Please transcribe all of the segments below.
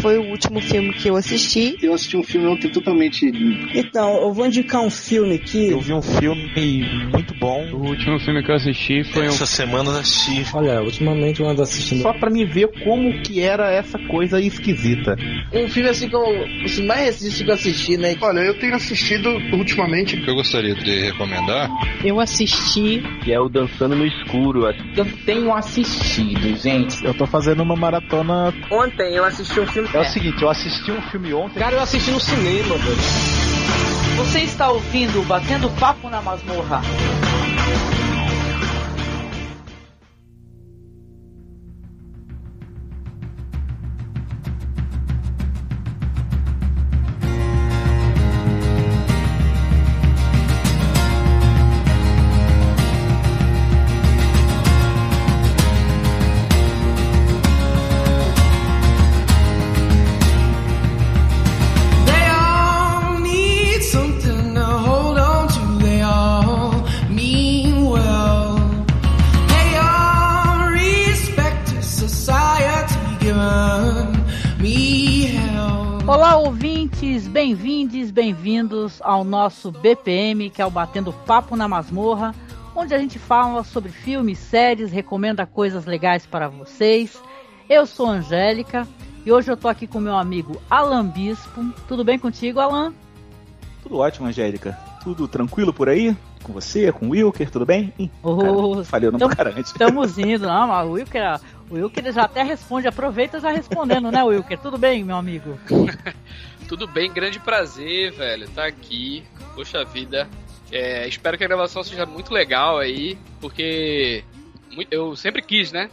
foi o último filme que eu assisti. Eu assisti um filme ontem totalmente. Então, eu vou indicar um filme aqui. Eu vi um filme muito bom. O último filme que eu assisti foi um. Essa semana eu assisti. Olha, ultimamente eu ando assistindo. Só pra me ver como que era essa coisa esquisita. Um filme assim que eu. Assim, mais recente que eu assisti, né? Olha, eu tenho assistido ultimamente. O que eu gostaria de recomendar. Eu assisti. Que é o Dançando no Escuro. Eu tenho assistido, gente. Eu tô fazendo uma maratona. Ontem eu assisti um filme. É o seguinte, eu assisti um filme ontem. Cara, eu assisti no cinema, velho. Você está ouvindo Batendo Papo na Masmorra. Bem-vindos, ao nosso BPM, que é o Batendo Papo na Masmorra, onde a gente fala sobre filmes, séries, recomenda coisas legais para vocês. Eu sou Angélica e hoje eu tô aqui com meu amigo Alan Bispo. Tudo bem contigo, Alan? Tudo ótimo, Angélica. Tudo tranquilo por aí? Com você, com o Wilker, tudo bem? Ih, oh, cara, falei o nome do cara antes. Estamos indo, não, mas o Wilker, o Wilker já até responde, aproveita já respondendo, né, Wilker? Tudo bem, meu amigo? Tudo bem, grande prazer, velho, tá aqui. Poxa vida. É, espero que a gravação seja muito legal aí, porque eu sempre quis, né?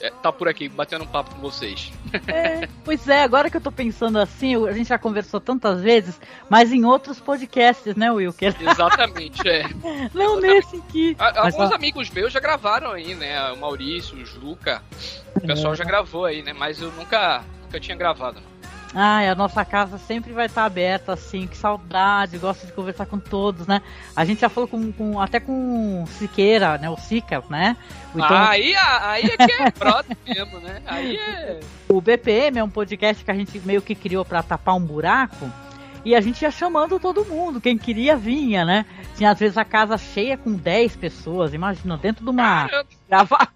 É, tá por aqui, batendo um papo com vocês. É, pois é, agora que eu tô pensando assim, a gente já conversou tantas vezes, mas em outros podcasts, né, Wilker? Exatamente, é. Não Exatamente. nesse aqui. A, alguns amigos meus já gravaram aí, né? O Maurício, o Juca. O pessoal é. já gravou aí, né? Mas eu nunca, nunca tinha gravado. Ai, a nossa casa sempre vai estar aberta, assim, que saudade, gosto de conversar com todos, né? A gente já falou com, com até com o Siqueira, né? O Sica, né? Então... Ah, aí, aí é que é brother mesmo, né? Aí é. O BPM é um podcast que a gente meio que criou para tapar um buraco. E a gente ia chamando todo mundo, quem queria vinha, né? Tinha às vezes a casa cheia com 10 pessoas, imagina, dentro de uma gravação.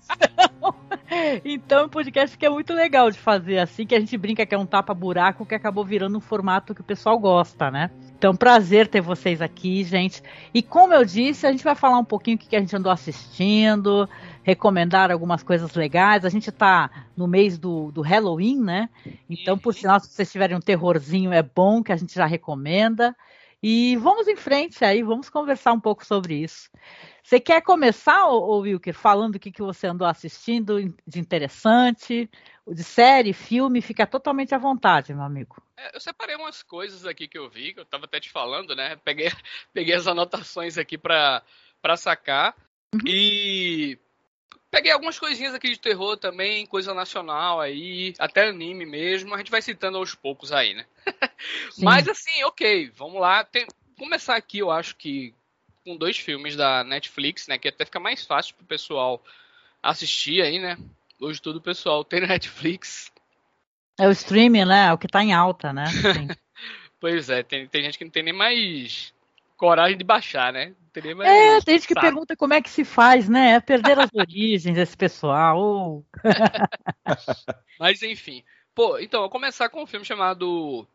então, um podcast que é muito legal de fazer assim, que a gente brinca que é um tapa-buraco que acabou virando um formato que o pessoal gosta, né? Então, prazer ter vocês aqui, gente. E como eu disse, a gente vai falar um pouquinho o que a gente andou assistindo, recomendar algumas coisas legais. A gente está no mês do, do Halloween, né? Então, por sinal, se vocês tiverem um terrorzinho, é bom que a gente já recomenda. E vamos em frente aí, vamos conversar um pouco sobre isso. Você quer começar, ô, Wilker, falando o que, que você andou assistindo de interessante, de série, filme? Fica totalmente à vontade, meu amigo. É, eu separei umas coisas aqui que eu vi, que eu estava até te falando, né? Peguei, peguei as anotações aqui para sacar. Uhum. E Peguei algumas coisinhas aqui de terror também, coisa nacional aí, até anime mesmo. A gente vai citando aos poucos aí, né? Mas assim, ok, vamos lá. Tem, começar aqui, eu acho que com dois filmes da Netflix, né? Que até fica mais fácil pro pessoal assistir aí, né? Hoje todo o pessoal tem Netflix. É o streaming, né? É o que tá em alta, né? pois é, tem, tem gente que não tem nem mais coragem de baixar, né? Teria mais é, tem gente que pergunta como é que se faz, né? É perder as origens esse pessoal. Mas enfim. Pô, então, vou começar com um filme chamado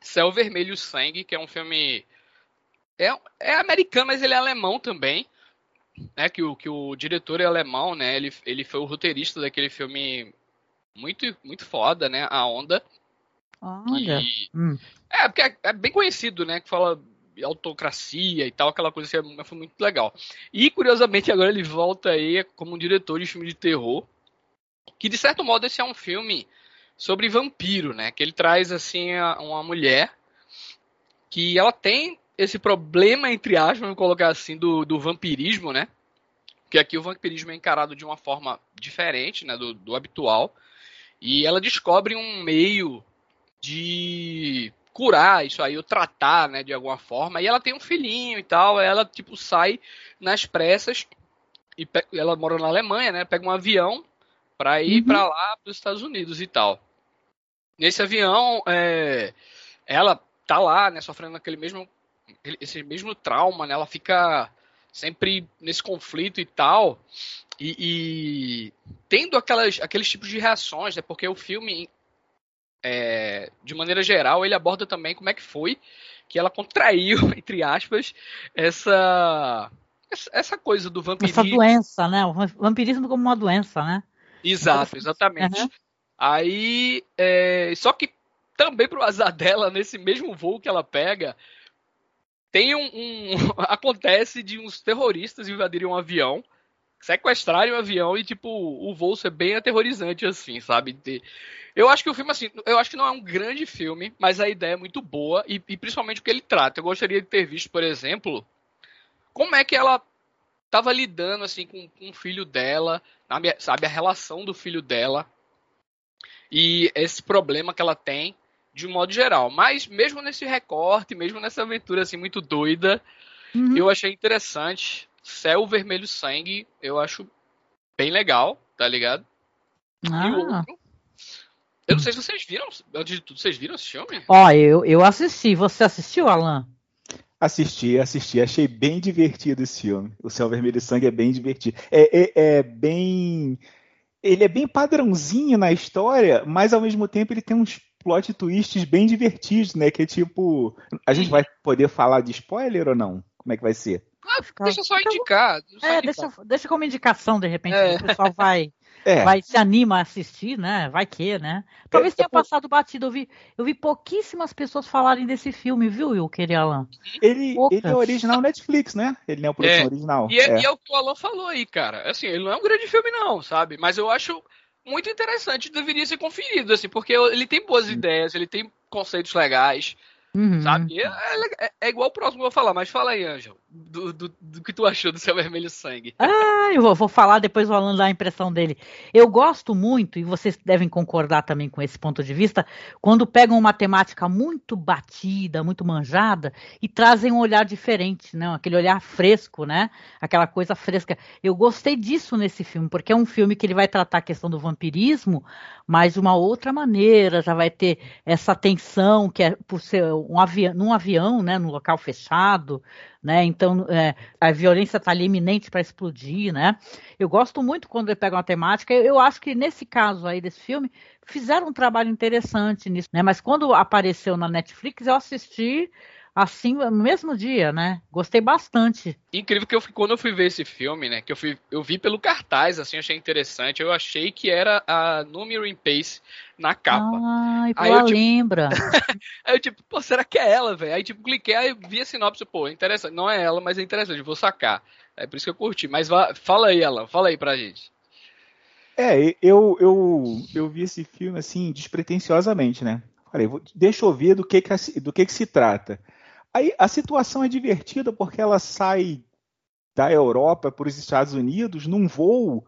Céu Vermelho Sangue, que é um filme. É, é americano, mas ele é alemão também. Né, que, o, que o diretor é alemão, né? Ele, ele foi o roteirista daquele filme muito, muito foda, né? A Onda. Olha. E, hum. É, porque é, é, bem conhecido, né? Que fala autocracia e tal, aquela coisa assim, foi muito legal. E curiosamente agora ele volta aí como um diretor de filme de terror, que de certo modo esse é um filme sobre vampiro, né? Que ele traz assim uma mulher que ela tem esse problema entre aspas, vamos colocar assim, do, do vampirismo, né? Que aqui o vampirismo é encarado de uma forma diferente, né, do, do habitual. E ela descobre um meio de curar isso aí, ou tratar, né, de alguma forma. E ela tem um filhinho e tal, ela, tipo, sai nas pressas e ela mora na Alemanha, né, pega um avião para ir uhum. para lá, para os Estados Unidos e tal. nesse avião, é, ela tá lá, né, sofrendo aquele mesmo, esse mesmo trauma, né? Ela fica sempre nesse conflito e tal. E, e tendo aquelas, aqueles tipos de reações, né? Porque o filme, é, de maneira geral, ele aborda também como é que foi que ela contraiu, entre aspas, essa essa coisa do vampirismo. Essa doença, né? O vampirismo como uma doença, né? Exato, exatamente. Uhum. Aí, é, só que também pro azar dela, nesse mesmo voo que ela pega, tem um, um acontece de uns terroristas invadirem um avião, sequestrarem um avião e tipo o voo ser bem aterrorizante assim, sabe? Eu acho que o filme assim, eu acho que não é um grande filme, mas a ideia é muito boa e, e principalmente o que ele trata. Eu gostaria de ter visto, por exemplo, como é que ela estava lidando assim com, com o filho dela, sabe a relação do filho dela e esse problema que ela tem de um modo geral. Mas mesmo nesse recorte, mesmo nessa aventura assim muito doida, uhum. eu achei interessante. Céu Vermelho Sangue, eu acho bem legal, tá ligado? Ah. E o outro, eu não sei se vocês viram, antes de tudo, vocês viram esse filme? Ó, eu, eu assisti. Você assistiu, Alan? Assisti, assisti. Achei bem divertido esse filme. O Céu Vermelho Sangue é bem divertido. É, é, é bem. Ele é bem padrãozinho na história, mas ao mesmo tempo ele tem uns plot twists bem divertidos, né? Que é tipo. A gente vai poder falar de spoiler ou não? Como é que vai ser? Ah, deixa só indicar. Deixa é, indicar. Deixa, deixa como indicação, de repente, é. o pessoal vai é. vai se anima a assistir, né? Vai que, né? Talvez é, tenha passado batido. Eu vi, eu vi pouquíssimas pessoas falarem desse filme, viu, Will, querer Alan? Ele, ele é original Netflix, né? Ele não é uma produção é. original. E é, é. e é o que o Alan falou aí, cara. Assim, ele não é um grande filme, não, sabe? Mas eu acho muito interessante, deveria ser conferido, assim, porque ele tem boas ideias, ele tem conceitos legais. Uhum. Sabe? É, é, é, igual o próximo que eu vou falar, mas fala aí, Ângelo, do, do, do, que tu achou do Céu Vermelho Sangue. Ah, eu vou, vou falar depois o Alan dá a impressão dele. Eu gosto muito, e vocês devem concordar também com esse ponto de vista, quando pegam uma temática muito batida, muito manjada, e trazem um olhar diferente, né? aquele olhar fresco, né? Aquela coisa fresca. Eu gostei disso nesse filme, porque é um filme que ele vai tratar a questão do vampirismo, mas de uma outra maneira, já vai ter essa tensão que é por ser um avião, num avião, né, num local fechado, né? Então é, a violência está ali iminente para explodir, né? Eu gosto muito quando ele pega uma temática. Eu, eu, acho que nesse caso aí desse filme fizeram um trabalho interessante nisso, né? Mas quando apareceu na Netflix eu assisti assim no mesmo dia, né? Gostei bastante. Incrível que eu quando eu fui ver esse filme, né? Que eu fui eu vi pelo cartaz, assim, achei interessante. Eu achei que era a Número Pace na capa. Ai, aí eu, tipo, lembra. aí eu tipo, pô, será que é ela, velho? Aí tipo, cliquei, aí vi a sinopse, pô, interessante. Não é ela, mas é interessante, vou sacar. É por isso que eu curti. Mas vá, fala aí, ela, fala aí pra gente. É, eu, eu, eu vi esse filme assim, despretensiosamente, né? Falei, deixa eu ver do que, que, do que, que se trata. Aí a situação é divertida porque ela sai da Europa para os Estados Unidos num voo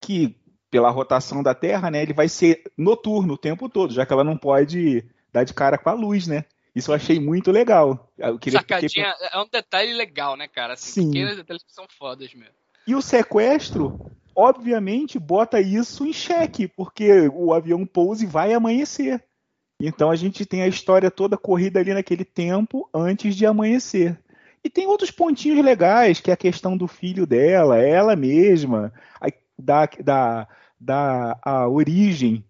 que, pela rotação da Terra, né, ele vai ser noturno o tempo todo, já que ela não pode dar de cara com a luz, né? Isso eu achei muito legal. Queria Sacadinha, é um detalhe legal, né, cara? Assim, Sim. Pequenos detalhes que são fodas mesmo. E o sequestro, obviamente, bota isso em xeque, porque o avião pousa e vai amanhecer. Então a gente tem a história toda corrida ali naquele tempo antes de amanhecer. E tem outros pontinhos legais, que é a questão do filho dela, ela mesma, da, da, da a origem.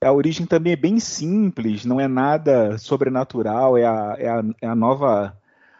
A origem também é bem simples, não é nada sobrenatural, é a, é a, é a nova,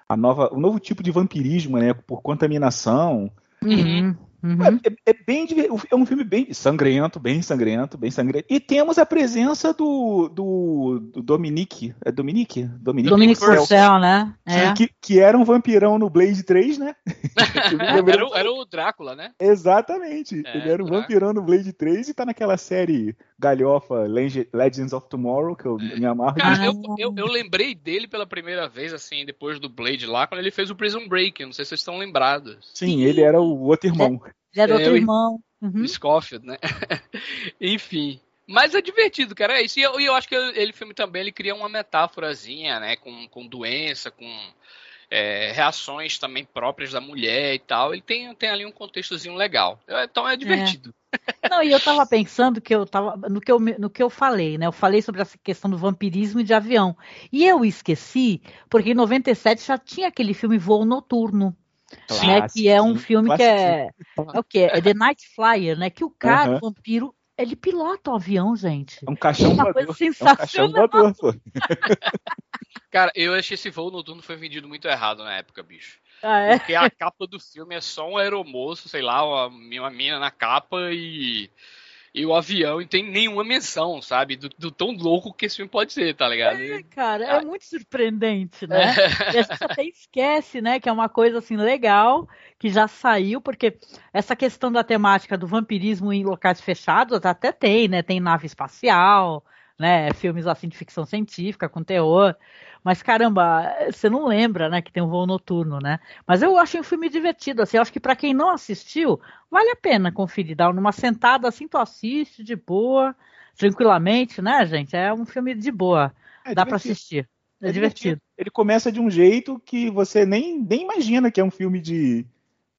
a nova, o novo tipo de vampirismo, né, por contaminação. Uhum. Uhum. É, é, bem é um filme bem sangrento, bem sangrento, bem sangrento. E temos a presença do, do, do Dominique. É Dominique? Dominique, Dominique Purcell, né? É. Que, que era um vampirão no Blade 3, né? era, o, era, o Drácula, né? Exatamente. É, Ele era um vampirão no Blade 3 e tá naquela série galhofa Legends of Tomorrow, que eu é. me amarro. Cara, eu, eu, eu, lembrei dele pela primeira vez, assim, depois do Blade lá, quando ele fez o Prison Break. Não sei se vocês estão lembrados. Sim, ele era o outro irmão. Era outro irmão. Uhum. Scofield, né? Enfim. Mas é divertido, cara. É isso. E eu, eu acho que ele filme também ele cria uma metáforazinha, né? Com, com doença, com. é, reações também próprias da mulher e tal. Ele tem, tem ali um contextozinho legal. Então é divertido. É. Não, e eu tava pensando que eu tava no que eu, no que eu falei, né? Eu falei sobre essa questão do vampirismo e de avião. E eu esqueci, porque em 97 já tinha aquele filme Voo Noturno. Né, que é um filme que é, é o que é The Night Flyer, né? Que o cara, uhum. o vampiro, ele pilota um avião, gente. É um caixão é voador. É um caixão voador. Cara, eu achei esse voo noturno foi vendido muito errado na época, bicho. Ah, é? Porque a capa do filme é só um aeromoço, sei lá, uma, uma mina na capa e e o avião e tem nenhuma menção, sabe? Do, do, tão louco que esse filme pode ser, tá ligado? É, cara, é muito surpreendente, né? É. E a gente até esquece, né? Que é uma coisa assim legal, que já saiu, porque essa questão da temática do vampirismo em locais fechados até tem, né? Tem nave espacial, né? Filmes assim de ficção científica com terror. Mas caramba, você não lembra, né, que tem um voo noturno, né? Mas eu achei um filme divertido, assim, eu acho que para quem não assistiu, vale a pena conferir, dar numa sentada assim, tu assiste de boa, tranquilamente, né, gente? É um filme de boa, é dá para assistir. É, é divertido. divertido. Ele começa de um jeito que você nem, nem imagina que é um filme de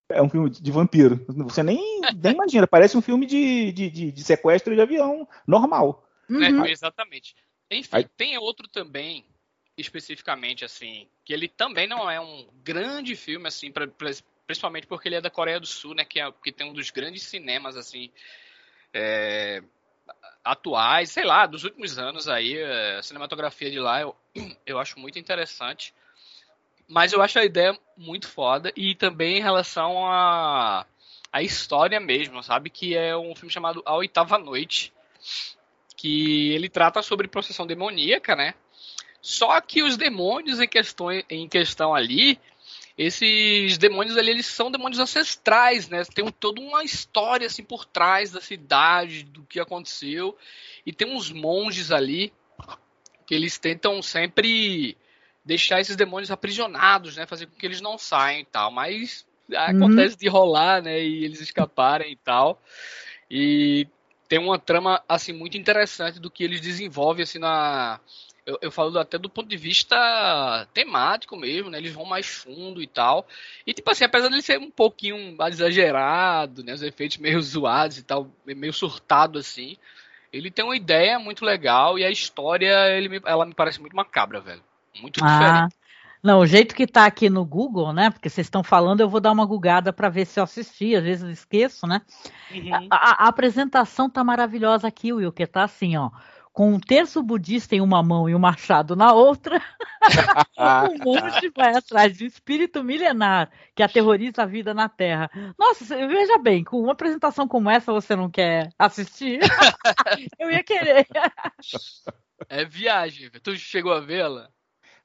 é um filme de vampiro. Você nem, nem imagina, parece um filme de, de, de, de sequestro de avião normal. Uhum. É, exatamente. Enfim, Aí... tem outro também especificamente, assim, que ele também não é um grande filme, assim, pra, pra, principalmente porque ele é da Coreia do Sul, né, que, é, que tem um dos grandes cinemas, assim, é, atuais, sei lá, dos últimos anos aí, a cinematografia de lá eu, eu acho muito interessante, mas eu acho a ideia muito foda, e também em relação a a história mesmo, sabe, que é um filme chamado A Oitava Noite, que ele trata sobre processão demoníaca, né, só que os demônios em questão, em questão ali, esses demônios ali, eles são demônios ancestrais, né? Tem um, toda uma história assim por trás da cidade, do que aconteceu. E tem uns monges ali que eles tentam sempre deixar esses demônios aprisionados, né? Fazer com que eles não saiam e tal. Mas acontece uhum. de rolar, né? E eles escaparem e tal. E tem uma trama assim muito interessante do que eles desenvolvem assim na eu, eu falo até do ponto de vista temático mesmo, né? Eles vão mais fundo e tal. E, tipo assim, apesar de ser um pouquinho mais exagerado, né? Os efeitos meio zoados e tal, meio surtado assim, ele tem uma ideia muito legal e a história, ele ela me parece muito macabra, velho. Muito ah. diferente. Não, o jeito que tá aqui no Google, né? Porque vocês estão falando, eu vou dar uma gugada para ver se eu assisti, às vezes eu esqueço, né? Uhum. A, a, a, apresentação tá maravilhosa aqui, Will, que tá assim, ó com um terço budista em uma mão e um machado na outra, o monge vai atrás de um espírito milenar que aterroriza a vida na Terra. Nossa, veja bem, com uma apresentação como essa você não quer assistir? Eu ia querer. É viagem. Tu chegou a vê-la?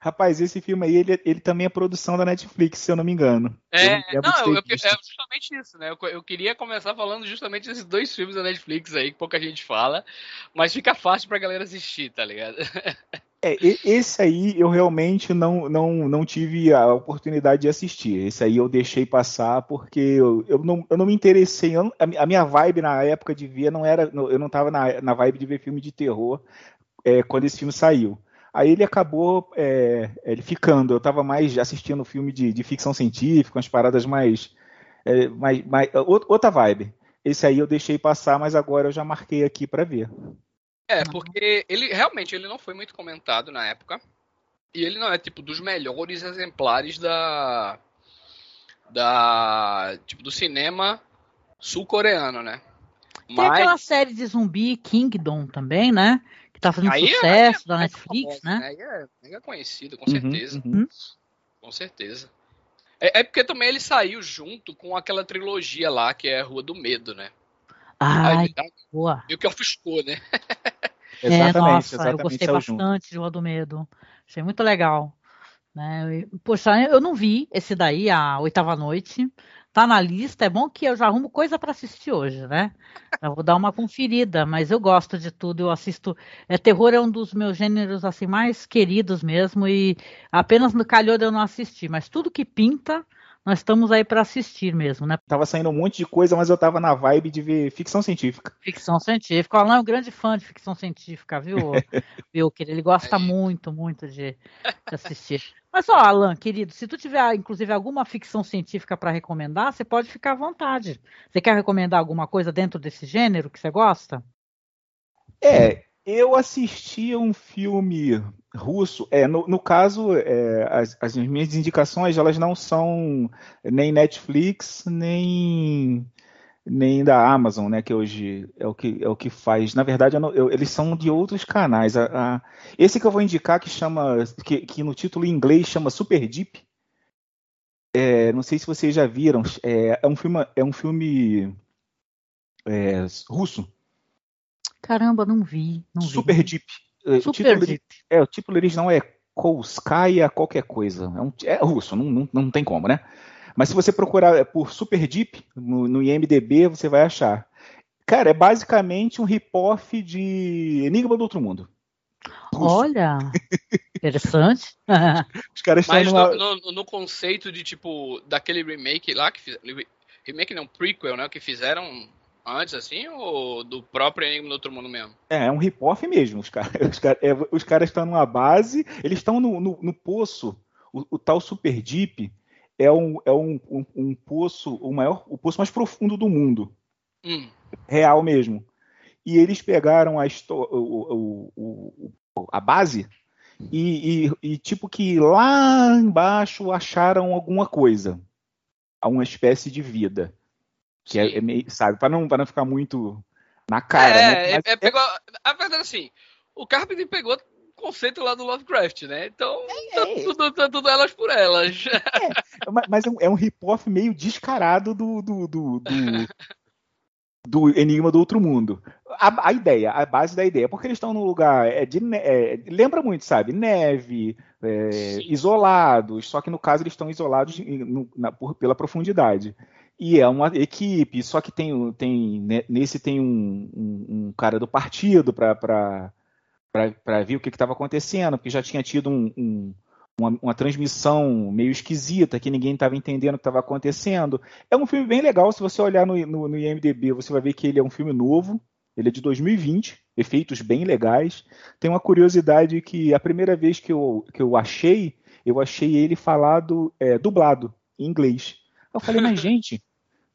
Rapaz, esse filme aí, ele, ele também é produção da Netflix, se eu não me engano. É, não, eu, eu, é justamente isso, né? Eu, eu, queria começar falando justamente desses dois filmes da Netflix aí, que pouca gente fala, mas fica fácil pra galera assistir, tá ligado? É, esse aí eu realmente não, não, não tive a oportunidade de assistir. Esse aí eu deixei passar porque eu, eu, não, eu não me interessei. Eu, a minha vibe na época de ver não era. Eu não tava na, na vibe de ver filme de terror é, quando esse filme saiu. Aí ele acabou é, ele ficando. Eu estava mais assistindo filme de, de, ficção científica, umas paradas mais, é, mais, mais, outra vibe. Esse aí eu deixei passar, mas agora eu já marquei aqui para ver. É, porque ele realmente ele não foi muito comentado na época. E ele não é tipo dos melhores exemplares da da tipo do cinema sul-coreano, né? Tem Mas... aquela série de zumbi Kingdom também, né? Tá fazendo aí é- sucesso é, da Netflix, famosa, né? né? Aí é, é conhecido, com uhum, certeza. Uhum. Com certeza. É, é, porque também ele saiu junto com aquela trilogia lá, que é Rua do Medo, né? Ai, aí, boa. E o que ofuscou, né? é, nossa, exatamente, eu gostei bastante junto. de Rua do Medo. Achei muito legal. Né? Poxa, eu não vi esse daí, a oitava noite tá na lista. É bom que eu já arrumo coisa para assistir hoje, né? Eu vou dar uma conferida, mas eu gosto de tudo. Eu assisto. É, terror é um dos meus gêneros assim mais queridos mesmo e apenas no calhou eu não assistir. Mas tudo que pinta, nós estamos aí para assistir mesmo, né? Tava saindo um monte de coisa, mas eu tava na vibe de ver ficção científica. Ficção científica. O Alan é um grande fã de ficção científica, viu, viu que ele gosta muito, muito de, de assistir. Mas ó, Alan, querido, se tu tiver inclusive alguma ficção científica para recomendar, você pode ficar à vontade. Você quer recomendar alguma coisa dentro desse gênero que você gosta? É, eu assisti um filme russo. É, no, no caso, é, as, as, minhas indicações elas não são nem Netflix nem nem da Amazon, né? Que hoje é o que é o que faz. Na verdade, eu não, eu, eles são de outros canais. A, a, esse que eu vou indicar que chama que, que, no título em inglês chama Super Deep. É, não sei se vocês já viram. É, é um filme é um filme é, russo Caramba, não vi. Não Super vi. Deep. Super o título, Deep. É, o título original é Kolskaya qualquer coisa. É, um, é russo, não, não, não tem como, né? Mas se você procurar por Super Deep no, no IMDB, você vai achar. Cara, é basicamente um rip-off de Enigma do Outro Mundo. Russo. Olha, interessante. Os caras estão Mas numa... no, no, no conceito de tipo daquele remake lá que fizeram, remake não prequel, né, que fizeram antes, assim, ou do próprio Enigma do Outro Mundo mesmo? É, é um rip-off mesmo. Os, cara, os, cara, é, os caras estão numa base, eles estão no, no, no, poço, o, o, tal Super Deep é um, é um, um, um, poço, o maior, o poço mais profundo do mundo. Hum. Real mesmo. E eles pegaram a, o, o, a base e, e, e, tipo que lá embaixo acharam alguma coisa. Uma espécie de vida. Que é, é, meio, sabe, para não, não ficar muito na cara. É, né? Mas, é, pegou, a verdade assim, o Carpenter pegou o conceito lá do Lovecraft, né? Então, tá, tudo, tá tudo elas por elas. É, mas é um, é um rip-off meio descarado do, do, do, do, do Enigma do Outro Mundo. A, a, ideia, a base da ideia, porque eles estão num lugar é de é, lembra muito, sabe, neve, é, isolados, só que no caso eles estão isolados no, na, por, pela profundidade. E é uma equipe, só que tem, tem nesse tem um, um, um cara do partido para ver o que estava acontecendo, porque já tinha tido um, uma, uma, transmissão meio esquisita, que ninguém estava entendendo o que estava acontecendo. É um filme bem legal, se você olhar no, no, no, IMDB, você vai ver que ele é um filme novo, ele é de 2020, efeitos bem legais. Tem uma curiosidade que a primeira vez que eu, que eu achei, eu achei ele falado, é, dublado, em inglês. Eu falei, mas gente,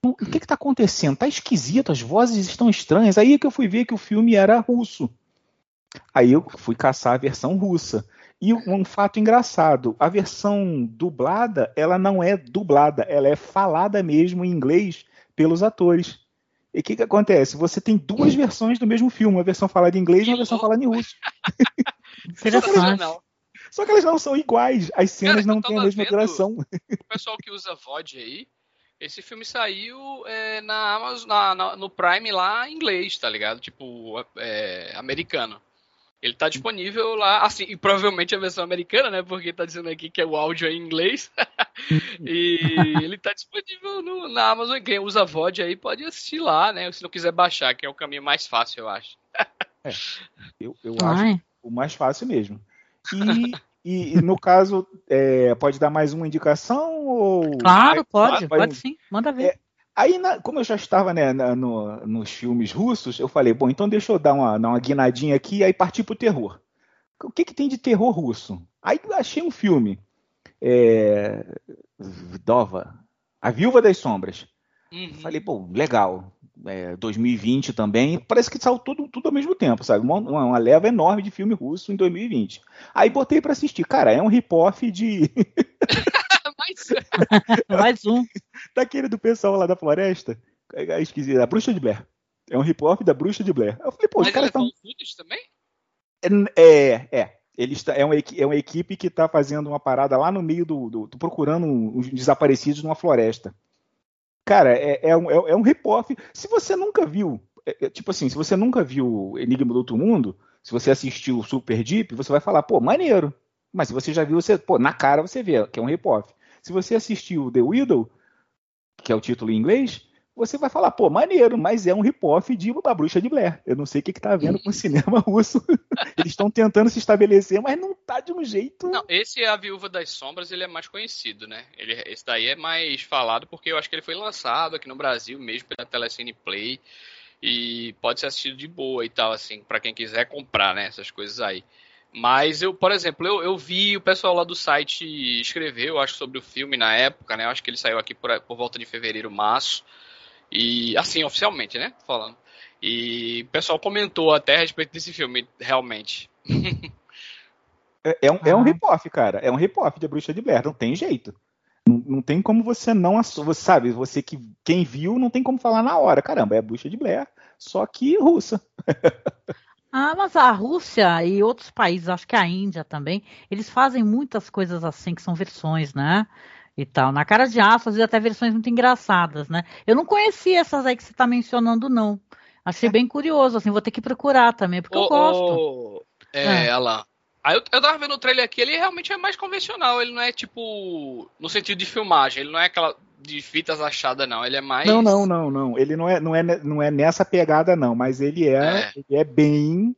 o que está acontecendo? Tá esquisito, as vozes estão estranhas. Aí é que eu fui ver que o filme era russo. Aí eu fui caçar a versão russa. E um fato engraçado, a versão dublada, ela não é dublada, ela é falada mesmo em inglês pelos atores. E o que, que acontece? Você tem duas versões do mesmo filme, uma versão falada em inglês e uma versão falada em russo. Interessante. Só que elas não são iguais, as cenas Cara, não têm a mesma duração. O pessoal que usa VOD aí, esse filme saiu é, na Amazon, na, na, no Prime lá em inglês, tá ligado? Tipo, é, americano. Ele tá disponível lá, assim, e provavelmente a versão americana, né? Porque tá dizendo aqui que é o áudio é em inglês. e ele tá disponível no, na Amazon. Quem usa VOD aí pode assistir lá, né? Se não quiser baixar, que é o caminho mais fácil, eu acho. é, eu, eu acho o mais fácil mesmo. E, e, e no caso, é, pode dar mais uma indicação? Ou... Claro, pode, vai, pode sim, manda ver. É, Aí, na, como eu já estava né, na, no, nos filmes russos, eu falei, bom, então deixa eu dar uma, dar uma guinadinha aqui e aí partir pro terror. O que, que tem de terror russo? Aí achei um filme, é, Dova, A Viúva das Sombras. Uhum. Falei, pô, legal. É, 2020 também. Parece que saiu tudo, tudo ao mesmo tempo, sabe? Uma, uma leva enorme de filme russo em 2020. Aí botei para assistir. Cara, é um rip-off de. Mais um. Daquele do pessoal lá da floresta. É, esqueci, a Bruxa de Blair. É um hip-hop da Bruxa de Blair. Eu falei, pô, Mas os caras estão. também? É, é. Eles tá, é, uma, é uma equipe que está fazendo uma parada lá no meio do. do, do procurando os desaparecidos numa floresta. Cara, é, é um, é, é um hip-hop. Se você nunca viu. É, é, tipo assim, se você nunca viu Enigma do Outro Mundo, se você assistiu Super Deep, você vai falar, pô, maneiro. Mas se você já viu, você, pô, na cara você vê que é um hip-hop. Se você assistiu The Widow, que é o título em inglês, você vai falar, pô, maneiro, mas é um rip-off de A Bruxa de Blair. Eu não sei o que, que tá vendo com o cinema russo. Eles estão tentando se estabelecer, mas não tá de um jeito. Não, esse A Viúva das Sombras, ele é mais conhecido, né? Ele, esse daí é mais falado porque eu acho que ele foi lançado aqui no Brasil mesmo pela Telecine Play e pode ser assistido de boa e tal, assim, para quem quiser comprar, né? Essas coisas aí. Mas eu, por exemplo, eu, eu vi o pessoal lá do site escrever, eu acho, sobre o filme na época, né? Eu acho que ele saiu aqui por, por volta de fevereiro, março. E assim, oficialmente, né? Falando. E o pessoal comentou até a respeito desse filme, realmente. É, é um, é um rip-off, cara. É um rip-off de A Bruxa de Blair, não tem jeito. Não, não tem como você não. Você sabe, você que quem viu não tem como falar na hora. Caramba, é a Bruxa de Blair, só que russa. Ah, mas a Rússia e outros países, acho que a Índia também, eles fazem muitas coisas assim, que são versões, né? E tal. Na cara de aço, às vezes até versões muito engraçadas, né? Eu não conhecia essas aí que você está mencionando, não. Achei bem curioso, assim, vou ter que procurar também, porque eu gosto. ô, é, Alan. Aí eu, eu tava vendo o trailer aqui, ele realmente é mais convencional, ele não é tipo. No sentido de filmagem, ele não é aquela de fitas achadas, não. Ele é mais. Não, não, não, não. Ele não é, não é, não é nessa pegada, não, mas ele é, É. Ele é bem.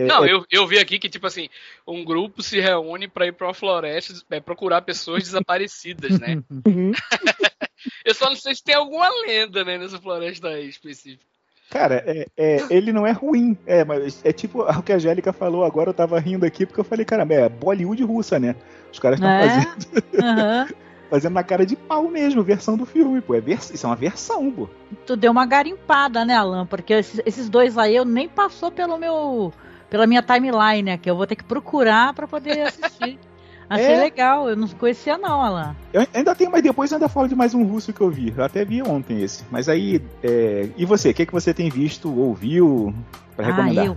É- Não, é- eu, eu vi aqui que, tipo assim, um grupo se reúne pra ir pra uma floresta é, procurar pessoas desaparecidas, né? Uhum. Eu só não sei se tem alguma lenda, né, nessa floresta aí específica. Cara, é, é- ele não é ruim. É, mas é tipo o que a Angélica falou agora, eu tava rindo aqui porque eu falei, caramba, é Bollywood russa, né? Os caras estão É? fazendo, Aham. fazendo na cara de pau mesmo, versão do filme, pô. É vers... Isso é uma versão, pô. Tu deu uma garimpada, né, Alan? Porque esses, esses dois aí eu nem passou pelo meu. Pela minha timeline, né? Que eu vou ter que procurar pra poder assistir. Achei É. legal, eu não conhecia não, Alan. Eu ainda tenho, mas depois eu ainda falo de mais um russo que eu vi. Eu até vi ontem esse. Mas aí, é, e você? O que, que você tem visto, ouviu pra Ah, recomendar? eu.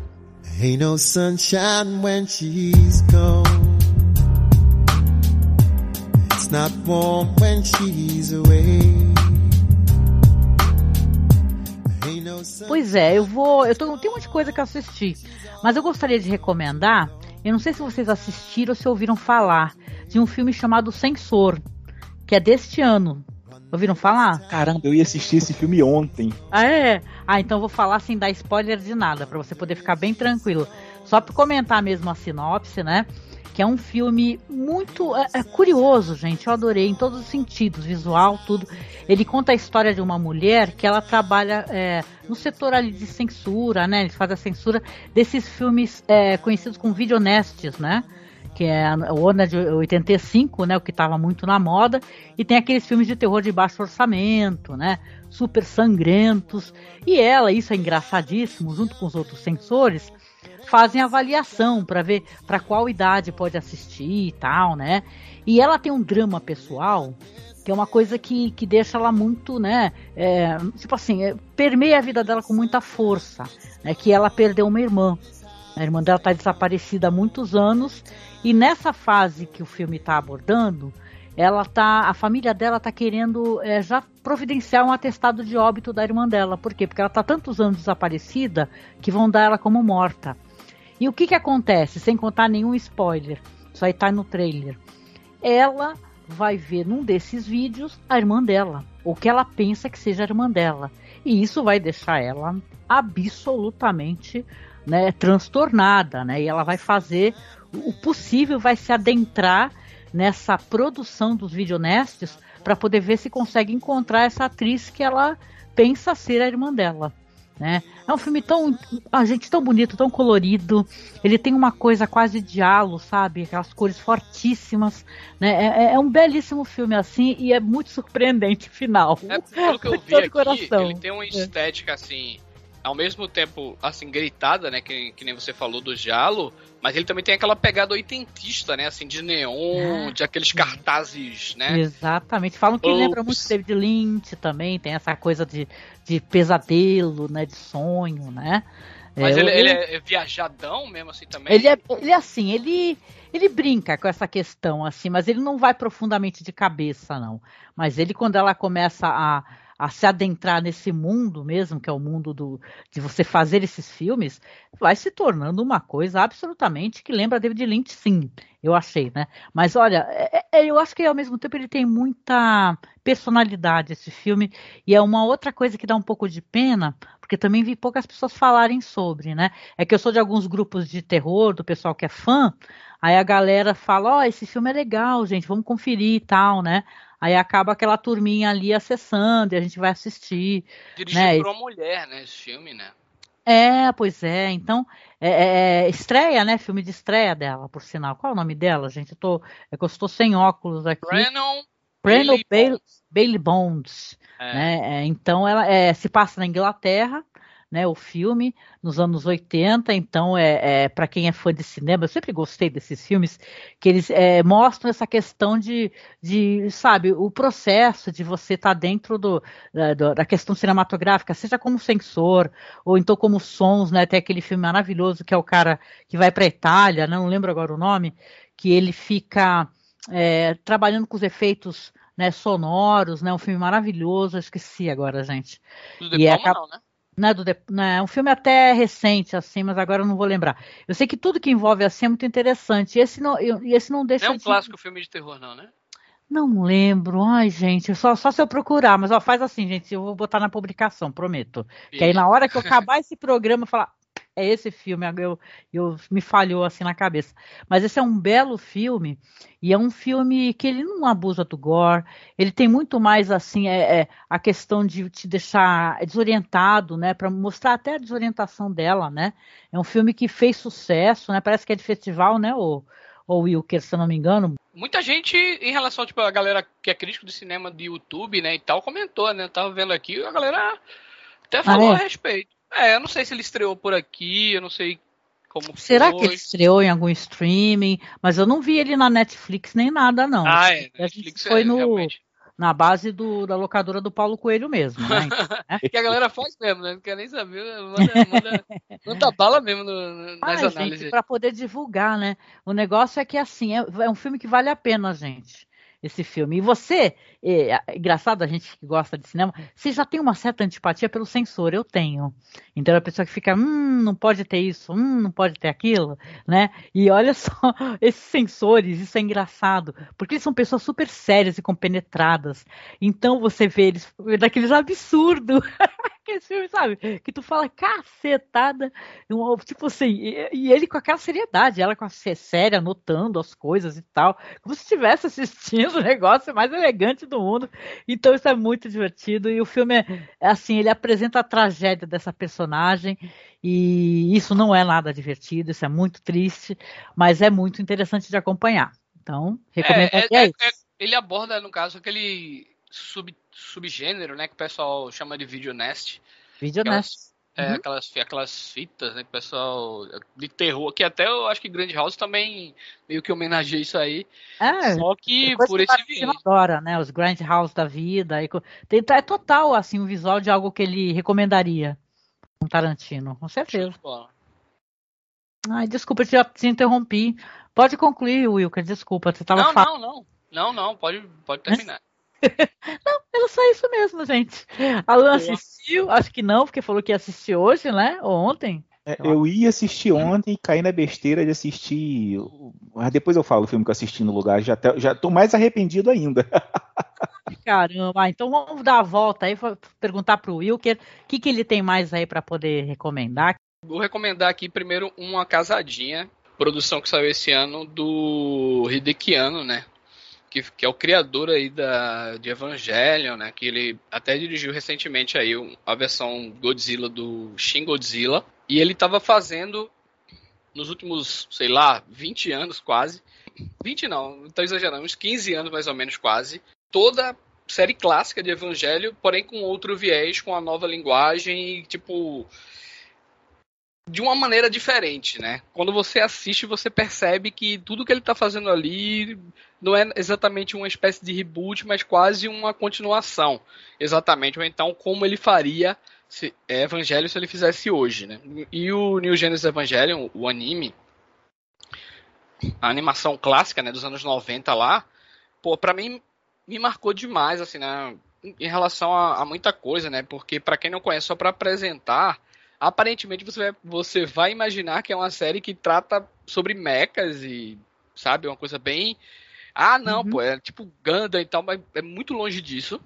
Ain't no sunshine when she's gone. It's not warm when she's away. Pois é, eu vou. Eu tô, tem um monte de coisa que eu assisti. Mas eu gostaria de recomendar. Eu não sei se vocês assistiram ou se ouviram falar de um filme chamado Censor, que é deste ano. Ouviram falar? Caramba, eu ia assistir esse filme ontem. Ah, é? Ah, então eu vou falar sem dar spoiler de nada, pra você poder ficar bem tranquilo. Só pra comentar mesmo a sinopse, né? Que é um filme muito é, é curioso, gente. Eu adorei em todos os sentidos, visual, tudo. Ele conta a história de uma mulher que ela trabalha é, no setor ali de censura, né? Eles fazem a censura desses filmes é, conhecidos como videonestes, né? Que é o ano de 85, né? O que estava muito na moda. E tem aqueles filmes de terror de baixo orçamento, né? Super sangrentos. E ela, isso é engraçadíssimo, junto com os outros censores, fazem avaliação para ver para qual idade pode assistir e tal, né? E ela tem um drama pessoal que é uma coisa que, que deixa ela muito, né? é, tipo assim, é, permeia a vida dela com muita força, né? Que ela perdeu uma irmã. A irmã dela está desaparecida há muitos anos e nessa fase que o filme está abordando, ela tá, a família dela tá querendo é, já providenciar um atestado de óbito da irmã dela. Por quê? Porque ela tá tantos anos desaparecida que vão dar ela como morta. E o que que acontece? Sem contar nenhum spoiler, isso aí tá no trailer. Ela vai ver num desses vídeos a irmã dela, ou que ela pensa que seja a irmã dela. E isso vai deixar ela absolutamente né, transtornada, né? E ela vai fazer o possível, vai se adentrar nessa produção dos videonestes para poder ver se consegue encontrar essa atriz que ela pensa ser a irmã dela. Né? É um filme tão, a gente tão bonito, tão colorido. Ele tem uma coisa quase de halo, sabe? Aquelas cores fortíssimas. Né? É, é um belíssimo filme assim e é muito surpreendente o final. É, pelo que eu vi aqui, coração. ele tem uma estética assim, ao mesmo tempo assim gritada, né, que, que nem você falou do Jalo, mas ele também tem aquela pegada oitentista, né, assim de neon, É. de aqueles cartazes, né? Exatamente. Falam que Ops. lembra muito David Lynch também, tem essa coisa de, de pesadelo, né? De sonho, né? Mas É, ele, eu- ele é viajadão mesmo assim também. Ele é, ele é assim, ele, ele brinca com essa questão, assim, mas ele não vai profundamente de cabeça, não. Mas ele, quando ela começa a, a se adentrar nesse mundo mesmo, que é o mundo do, de você fazer esses filmes, vai se tornando uma coisa absolutamente que lembra David Lynch, sim, eu achei, né? Mas olha, é, é, eu acho que ao mesmo tempo ele tem muita personalidade esse filme, e é uma outra coisa que dá um pouco de pena, porque também vi poucas pessoas falarem sobre, né? É que eu sou de alguns grupos de terror, do pessoal que é fã, aí a galera fala, ó, oh, esse filme é legal, gente, vamos conferir e tal, né? Aí acaba aquela turminha ali acessando e a gente vai assistir. Dirigido né? por uma mulher, né? Esse filme, né? É, pois é. Então, é, é, estreia, né? Filme de estreia dela, por sinal. Qual é o nome dela, gente? Eu tô, é que eu estou sem óculos aqui. Brennan Bailey Bailey, Bonds. Bailey Bonds. É. Né? É, então, ela é, se passa na Inglaterra, né? O filme, nos anos 80. Então, é, é para quem é fã de cinema, eu sempre gostei desses filmes, que eles é, mostram essa questão de, de, sabe, o processo de você estar tá dentro do, da, da, questão cinematográfica, seja como censor, ou então como sons, né? Tem aquele filme maravilhoso que é o cara que vai para a Itália, não lembro agora o nome, que ele fica é, trabalhando com os efeitos né, sonoros, né? Um filme maravilhoso, eu esqueci agora, gente. Do De Palma, é, não, né? Não é, do, não é um filme até recente, assim, mas agora eu não vou lembrar. Eu sei que tudo que envolve assim é muito interessante. E esse não, e esse não deixa. Não é um de... clássico filme de terror, não, né? Não lembro. Ai, gente, só, só se eu procurar. Mas ó, faz assim, gente. Eu vou botar na publicação, prometo. Isso. Que aí na hora que eu acabar esse programa, eu falar. É esse filme, eu, eu me falhou assim na cabeça. Mas esse é um belo filme e é um filme que ele não abusa do gore. Ele tem muito mais assim é, é a questão de te deixar desorientado, né, para mostrar até a desorientação dela, né. É um filme que fez sucesso, né. Parece que é de festival, né, o ou Wilker, se eu não me engano. Muita gente, em relação tipo, a galera que é crítico de cinema de YouTube, né, e tal, comentou, né? Eu tava vendo aqui, a galera até falou ah, é? a respeito. É, eu não sei se ele estreou por aqui, eu não sei como Será foi. que ele estreou em algum streaming? Mas eu não vi ele na Netflix nem nada, não. Ah, é. A Netflix foi é, no, realmente. na base do, da locadora do Paulo Coelho mesmo, né? Então, que a galera faz mesmo, né? Não quer nem saber, manda, manda, manda bala mesmo no, nas ah, análises. Para poder divulgar, né? O negócio é que assim, é, é um filme que vale a pena, gente esse filme. E você, é, é, engraçado a gente que gosta de cinema, você já tem uma certa antipatia pelo censor, eu tenho. Então a pessoa que fica, hum, não pode ter isso, hum, não pode ter aquilo, né? E olha só, esses censores, isso é engraçado, porque eles são pessoas super sérias e compenetradas. Então você vê eles daqueles absurdos. Aqueles filmes, sabe? Que tu fala cacetada, tipo assim, e, ele com aquela seriedade, ela com a séria, anotando as coisas e tal, como se estivesse assistindo o negócio mais elegante do mundo. Então isso é muito divertido e o filme é, é assim, ele apresenta a tragédia dessa personagem e isso não é nada divertido, isso é muito triste, mas é muito interessante de acompanhar. Então, recomendo é, é, é, ele aborda, no caso, aquele sub, subgênero, né, que o pessoal chama de video nest. É, uhum. aquelas, aquelas fitas, né, que o pessoal de terror, que até eu acho que Grand House também meio que homenageia isso aí. É, só que por que esse viés. adora, né, os Grand House da vida. E, tem, é total, assim, o visual de algo que ele recomendaria. Um Tarantino, com certeza. Ai, desculpa, te, te interrompi. Pode concluir, Wilker, desculpa, você estava Não, falando. não, não. Não, não, pode, pode terminar. não, era só isso mesmo, gente. Alan assistiu, acho que não, porque falou que ia assistir hoje, né? Ou ontem. É, eu ia assistir ontem e caí na besteira de assistir. Mas depois eu falo o filme que eu assisti no lugar. Já, te, já tô mais arrependido ainda. Caramba, então vamos dar a volta aí, perguntar pro Wilker o que, que ele tem mais aí para poder recomendar. Vou recomendar aqui primeiro uma casadinha, produção que saiu esse ano do Hidekiano, né? Que, que, é o criador aí da, de Evangelion, né? Que ele até dirigiu recentemente aí a versão Godzilla do Shin Godzilla. E ele estava fazendo nos últimos, sei lá, 20 anos quase. 20 não, estou exagerando, uns 15 anos mais ou menos quase. Toda série clássica de Evangelho, porém com outro viés, com a nova linguagem e tipo de uma maneira diferente, né? Quando você assiste, você percebe que tudo que ele está fazendo ali não é exatamente uma espécie de reboot, mas quase uma continuação, exatamente, ou então como ele faria se, é, Evangelho se ele fizesse hoje, né? E o New Genesis Evangelion, o anime, a animação clássica, né, dos anos 90 lá, pô, para mim me marcou demais, assim, né? em relação a, a muita coisa, né? Porque para quem não conhece, só para apresentar, aparentemente você vai, você vai imaginar que é uma série que trata sobre mechas e, sabe, uma coisa bem. Ah, não, uhum. pô, é tipo Gundam e tal, mas é muito longe disso.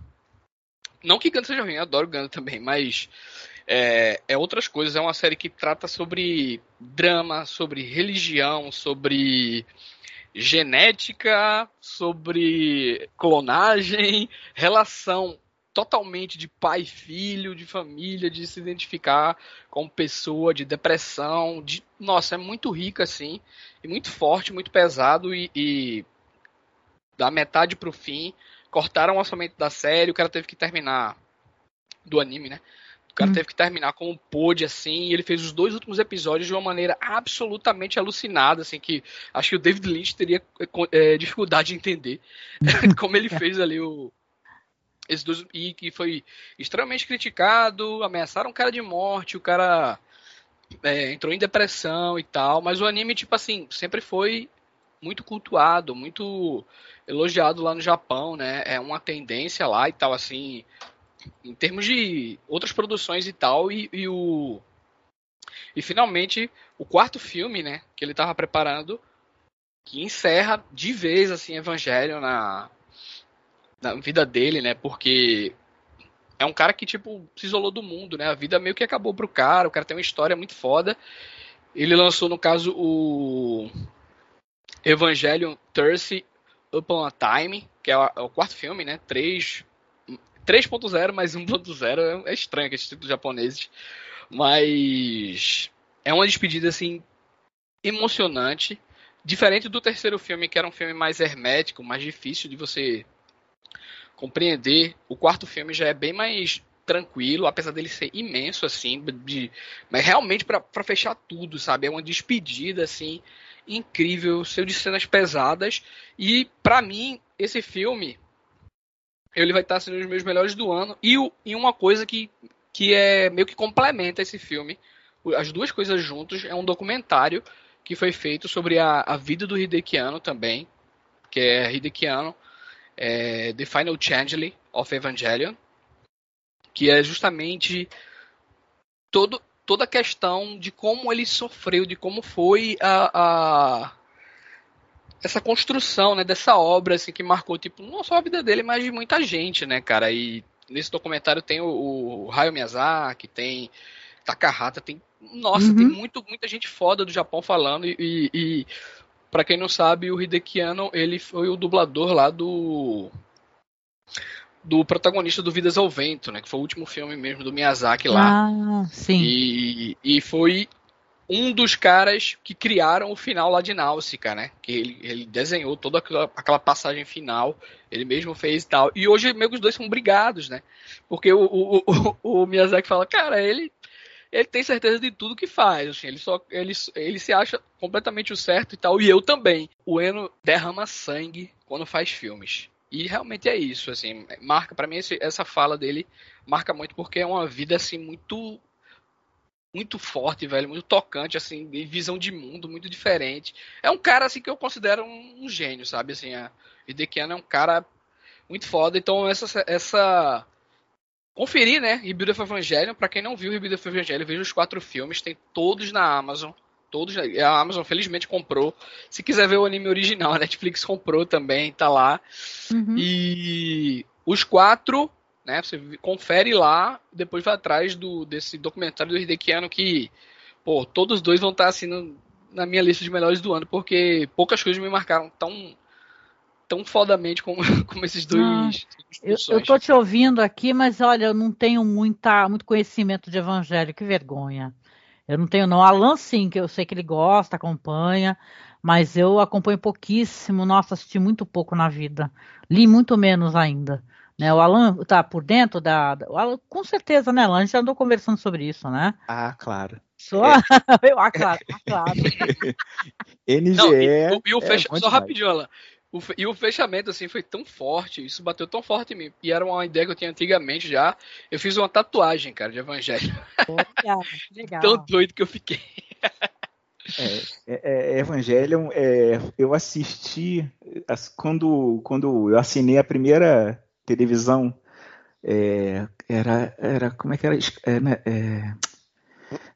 Não que Gundam seja ruim, eu adoro Gundam também, mas é, é, outras coisas. É uma série que trata sobre drama, sobre religião, sobre genética, sobre clonagem, relação totalmente de pai e filho, de família, de se identificar como pessoa, de depressão, de nossa, é muito rica assim, e muito forte, muito pesado e, e da metade pro fim cortaram o orçamento da série, o cara teve que terminar do anime, né? O cara hum. teve que terminar como pôde, assim, e ele fez os dois últimos episódios de uma maneira absolutamente alucinada, assim, que acho que o David Lynch teria é, dificuldade de entender como ele fez ali o, esses dois, e que foi extremamente criticado, ameaçaram o cara de morte, o cara é, entrou em depressão e tal, mas o anime, tipo assim, sempre foi muito cultuado, muito elogiado lá no Japão, né? É uma tendência lá e tal, assim, em termos de outras produções e tal, e, e o. E finalmente, o quarto filme, né, que ele tava preparando, que encerra de vez, assim, Evangelho na, na vida dele, né? Porque é um cara que, tipo, se isolou do mundo, né? A vida meio que acabou pro cara, o cara tem uma história muito foda. Ele lançou, no caso, o Evangelion Thirsty Upon a Time, que é o, é quarto filme, né? 3, 3.0 mais 1.0 é, é estranho que esse título japoneses. Mas é uma despedida, assim, emocionante. Diferente do terceiro filme, que era um filme mais hermético, mais difícil de você compreender. O quarto filme já é bem mais tranquilo, apesar dele ser imenso, assim, de, mas realmente para fechar tudo, sabe? É uma despedida, assim, incrível, cheio de cenas pesadas. E, para mim, esse filme, ele vai estar sendo um dos meus melhores do ano. E, e uma coisa que, que é meio que complementa esse filme, as duas coisas juntos, é um documentário que foi feito sobre a, a vida do Hideki Anno também, que é Hideki Anno, é, The Final Changeling of Evangelion, que é justamente todo, toda a questão de como ele sofreu, de como foi a, a essa construção, né, dessa obra assim que marcou tipo não só a vida dele, mas de muita gente, né, cara? E nesse documentário tem o, o Hayao Miyazaki, tem Takahata, tem nossa, uhum. tem muito, muita gente foda do Japão falando e, e, para quem não sabe, o Hideki Anno, ele foi o dublador lá do do protagonista do Vidas ao Vento, né? Que foi o último filme mesmo do Miyazaki lá. Ah, sim. E, e foi um dos caras que criaram o final lá de Náusica, né? Que ele, ele desenhou toda aquela, aquela, passagem final, ele mesmo fez e tal. E hoje meio que os dois são brigados, né? Porque o, o, o, o Miyazaki fala, cara, ele ele tem certeza de tudo que faz, assim, ele só ele, ele se acha completamente o certo e tal, e eu também. O Eno derrama sangue quando faz filmes. E realmente é isso, assim, marca para mim esse, essa fala dele marca muito porque é uma vida assim muito muito forte, velho, muito tocante, assim, de visão de mundo muito diferente. É um cara assim que eu considero um, um gênio, sabe, assim, a Hidekiano é um cara muito foda, então essa essa conferir, né? Rebuild of Evangelion. Pra quem não viu Rebuild of Evangelion, veja os quatro filmes. Tem todos na Amazon. Todos. A Amazon felizmente comprou. Se quiser ver o anime original, a Netflix comprou também, tá lá. Uhum. E os quatro, né? Você confere lá, depois vai atrás do, desse documentário do Hidekiano que, pô, todos dois vão estar assim no, na minha lista de melhores do ano, porque poucas coisas me marcaram tão tão fodamente como, como esses dois. Ah, eu, eu tô te ouvindo aqui, mas olha, eu não tenho muita, muito conhecimento de evangelho, que vergonha. Eu não tenho, não. Alan, sim, que eu sei que ele gosta, acompanha, mas eu acompanho pouquíssimo. Nossa, assisti muito pouco na vida. Li muito menos ainda. Né, o Alan tá por dentro da. da Alan, com certeza, né, Alan? A gente já andou conversando sobre isso, né? Ah, claro. Só? É. eu, ah, claro, ah, claro. NGE. Não, e, e o é fecha, só rapidinho, Alan. O, e o fechamento, assim, foi tão forte, isso bateu tão forte em mim. E era uma ideia que eu tinha antigamente já. Eu fiz uma tatuagem, cara, de evangelho. Legal, legal. tão doido que eu fiquei. É, é, é, Evangelion, é, eu assisti quando, quando eu assinei a primeira televisão É, era, era. Como é que era? É, né, é,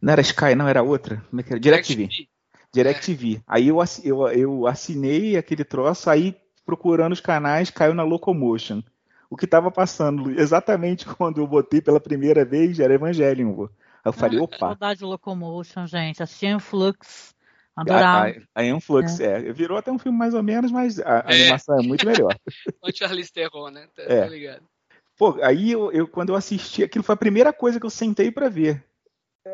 não era Sky, não, era outra. Como é que era? DirecTV. DirecTV. Aí eu, eu, eu assinei aquele troço, aí procurando os canais, caiu na Locomotion. O que estava passando exatamente quando eu botei pela primeira vez era Evangelion. Aí eu falei, Ah, opa. Saudade de Locomotion, gente. Assisti Influx. Adorava. A, a, a Influx, é. é. Virou até um filme mais ou menos, mas a, a É. animação é muito melhor. O Charlize Theron, né? Tá, É. tá ligado? Pô, aí eu, eu- quando eu assisti, aquilo foi a primeira coisa que eu sentei pra ver.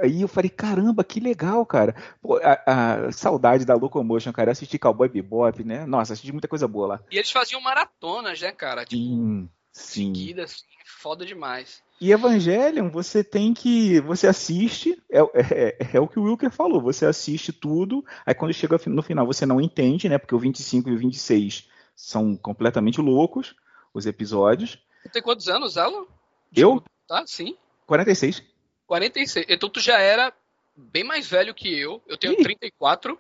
Aí eu falei, caramba, que legal, cara. Pô, a, a saudade da Locomotion, cara. Eu assisti Cowboy Bebop, né? Nossa, assisti muita coisa boa lá. E eles faziam maratonas, né, cara? Tipo, Sim, sim. seguida, assim, foda demais. E Evangelion, você tem que. Você assiste, é, é- é o que o Wilker falou, você assiste tudo, aí quando chega no final você não entende, né? Porque o 25 e o 26 são completamente loucos, os episódios. Tem quantos anos, Alan? Eu? Tá, sim. 46. 46. Então tu já era bem mais velho que eu. Eu tenho Ih. 34.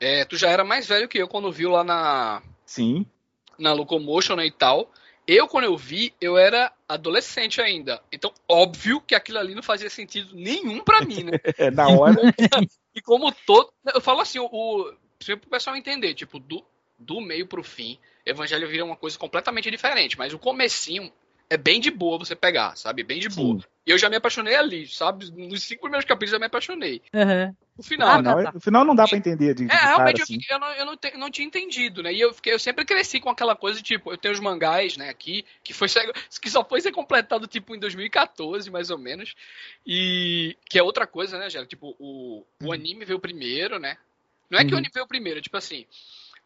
É, tu já era mais velho que eu quando viu lá na, Sim. na Locomotion né, e tal. Eu, quando eu vi, eu era adolescente ainda. Então, óbvio que aquilo ali não fazia sentido nenhum pra mim, né? É, na hora. E como todo. Eu falo assim, o, sempre pro pessoal entender, tipo, do, do meio pro fim, Evangelho vira uma coisa completamente diferente. Mas o comecinho é bem de boa você pegar, sabe? Bem de boa. E eu já me apaixonei ali, sabe? Nos cinco primeiros capítulos eu já me apaixonei. Uhum. No final, Ah, né? tá. No final não dá pra entender de, de É, cara, realmente eu, assim. eu não, eu não, te- não tinha entendido, né? E eu, fiquei, eu sempre cresci com aquela coisa, tipo, eu tenho os mangás, né, aqui, que, foi, que só foi ser completado, tipo, em 2014, mais ou menos. E que é outra coisa, né, Gera? Tipo, o, o anime veio primeiro, né? Não é que o Uhum. anime veio primeiro, tipo assim,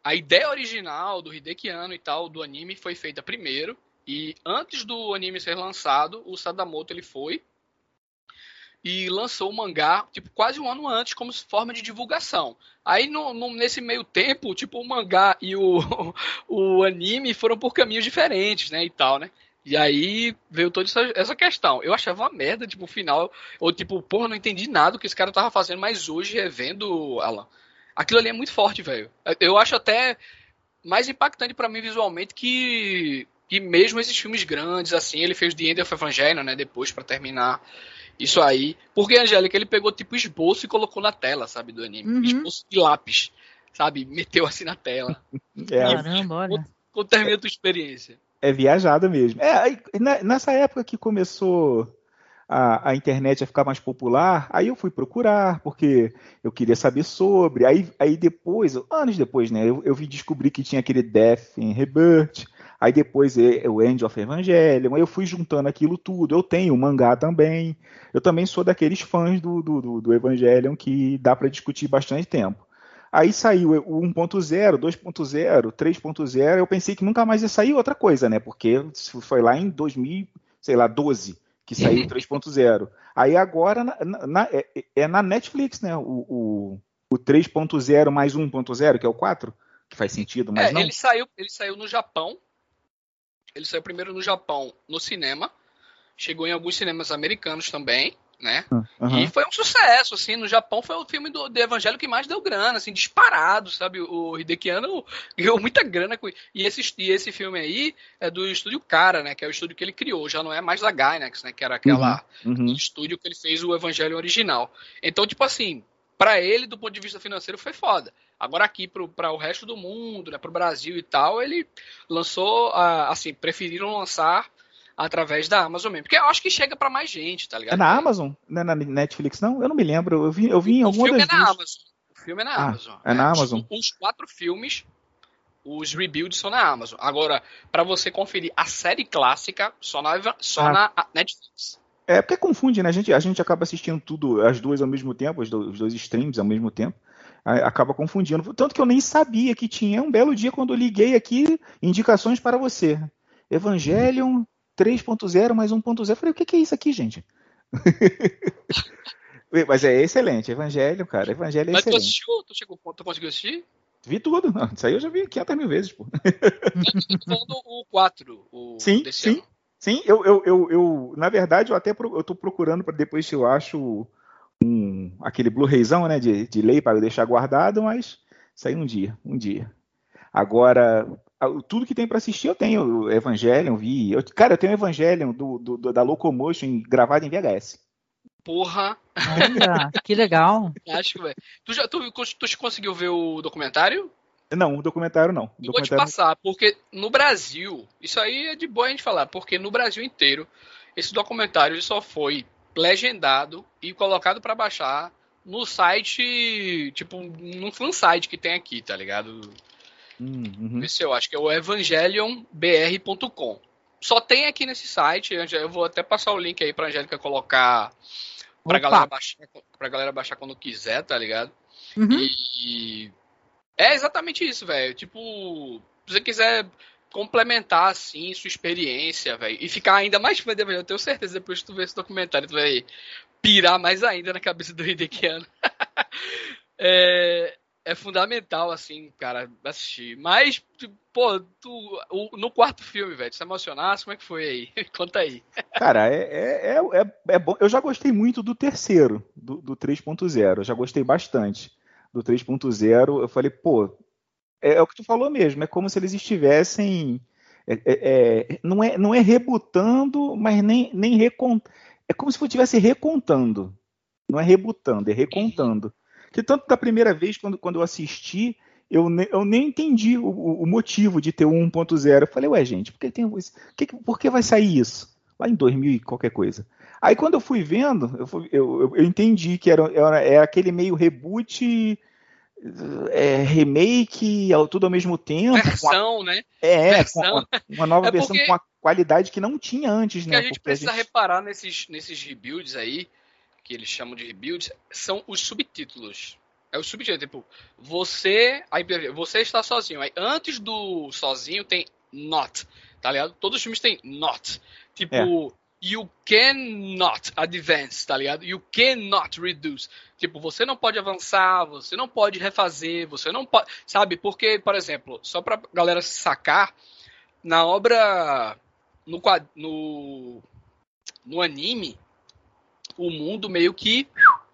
a ideia original do Hideki Anno e tal, do anime, foi feita primeiro. E antes do anime ser lançado, o Sadamoto ele foi e lançou o mangá, tipo, quase um ano antes, como forma de divulgação. Aí, no, no- nesse meio tempo, tipo, o mangá e o, o anime foram por caminhos diferentes, né, e tal, né? E aí veio toda essa, essa questão. Eu achava uma merda, tipo, o final, ou tipo, porra, não entendi nada do que esse cara tava fazendo, mas hoje, revendo, Alan, aquilo ali é muito forte, velho. Eu acho até mais impactante pra mim visualmente que, que mesmo esses filmes grandes, assim, ele fez The End of Evangelion, né, depois pra terminar isso aí. Porque, Angélica, ele pegou tipo esboço e colocou na tela, sabe, do anime. Uhum. Esboço de lápis, sabe? Meteu assim na tela. É, Caramba, olha. Quando termina a tua experiência? é viajada mesmo. É, nessa época que começou a, a internet a ficar mais popular, aí eu fui procurar, porque eu queria saber sobre. Aí, aí depois, anos depois, né, eu, eu vim descobrir que tinha aquele Death in Rebirth. Aí depois é, o End of Evangelion. Aí eu fui juntando aquilo tudo. Eu tenho o mangá também. Eu também sou daqueles fãs do, do, do, do Evangelion que dá para discutir bastante tempo. Aí saiu o 1.0, 2.0, 3.0. Eu pensei que nunca mais ia sair outra coisa, né? Porque foi lá em 2000, sei lá, 12 que saiu o 3.0. Aí agora na- na- na- é, é na Netflix, né? O, o, o 3.0 mais 1.0, que é o 4, que faz sentido, mas é, não. ele saiu, ele saiu no Japão. Ele saiu primeiro no Japão, no cinema. Chegou em alguns cinemas americanos também, né? Aham. E foi um sucesso, assim, no Japão foi o filme do, do Evangelho que mais deu grana, assim, disparado, sabe? O Hideki Anno ganhou muita grana com e esse, e esse filme aí é do estúdio Cara, né? Que é o estúdio que ele criou, já não é mais da Gainax, né? Que era aquela Uhum. estúdio que ele fez o Evangelho original. Então, tipo assim, pra ele, do ponto de vista financeiro, foi foda. Agora aqui pro, pra o resto do mundo, né, pro Brasil e tal, ele lançou, ah, assim, preferiram lançar através da Amazon mesmo. Porque eu acho que chega pra mais gente, tá ligado? É na Amazon? Não é na Netflix, não? Eu não me lembro. Eu vi, eu vi em O alguma filme das é na. Amazon. O filme é na Ah, Amazon. é na Os- Amazon. Os, quatro filmes, os rebuilds são na Amazon. Agora, pra você conferir a série clássica, só na, só Ah. na Netflix. É porque confunde, né? A gente, a gente acaba assistindo tudo, as duas ao mesmo tempo, os dois, os dois streams ao mesmo tempo. Acaba confundindo. Tanto que eu nem sabia que tinha. Um belo dia, quando eu liguei aqui, indicações para você. Evangelion 3.0 mais 1.0. Eu falei, o que, que é isso aqui, gente? Mas é excelente. Evangelho, cara. Evangelho é Mas tu excelente. assistiu? Tu, chegou, tu conseguiu assistir? Vi tudo. Não, isso aí eu já vi 500 mil vezes, pô. Eu tô falando o 4, o Sim, sim. ano. Sim, eu, eu, eu, eu- na verdade, eu até pro, eu tô procurando para depois se eu acho um, aquele Blu-rayzão, né, de, de lei para deixar guardado, mas isso aí um dia, um dia. Agora, tudo que tem pra assistir eu tenho. Evangelion, vi. Eu, cara, eu tenho Evangelion do, do, do, da Locomotion gravado em VHS. Porra! Olha, que legal. Acho que. Tu, já, tu, tu conseguiu ver o documentário? Não, o documentário não. O Eu documentário... vou te passar, porque no Brasil, isso aí é de boa a gente falar, porque no Brasil inteiro, esse documentário só foi legendado e colocado para baixar no site, tipo, num fansite que tem aqui, tá ligado? Uhum. Esse eu acho que é o evangelionbr.com. Só tem aqui nesse site, eu vou até passar o link aí pra Angélica colocar pra galera, baixar, pra galera baixar quando quiser, tá ligado? Uhum. E é exatamente isso, velho. Tipo, se você quiser complementar assim sua experiência, velho, e ficar ainda mais fã eu tenho certeza depois que tu ver esse documentário, tu vai pirar mais ainda na cabeça do Hidekiano. é, é fundamental, assim, cara, assistir. Mas, tipo, pô, tu, o, no quarto filme, velho, se emocionasse, como é que foi aí? Conta aí. Cara, é, é, é, é, bom. Eu já gostei muito do terceiro, do, do 3.0. Eu já gostei bastante do 3.0. Eu falei, pô, é, é, o que tu falou mesmo. É como se eles estivessem. É, não, é, não é rebutando, mas nem, nem recontando. É como se estivesse recontando. Não é rebutando, é recontando. Que tanto da primeira vez, quando, quando eu assisti, eu, ne, eu nem entendi o, o, motivo de ter o 1.0. Eu falei, ué, gente, por que, tem, que, por que vai sair isso? Lá em 2000 e qualquer coisa. Aí quando eu fui vendo, eu, fui, eu, eu entendi que era, era, era, aquele meio reboot, é, remake, tudo ao mesmo tempo. Versão, a, né? É, versão. Uma, uma, nova é versão porque, com a qualidade que não tinha antes, né? a gente precisa a gente... reparar nesses, nesses rebuilds aí, que eles chamam de rebuilds, são os subtítulos. É o subtítulo, tipo, você, aí, você está sozinho. Aí antes do sozinho tem not, tá ligado? Todos os filmes têm not. Tipo, é. You cannot advance, tá ligado? You cannot reduce. Tipo, você não pode avançar, você não pode refazer, você não pode. Sabe? Porque, por exemplo, só pra galera sacar, na obra. No, no, no anime, o mundo meio que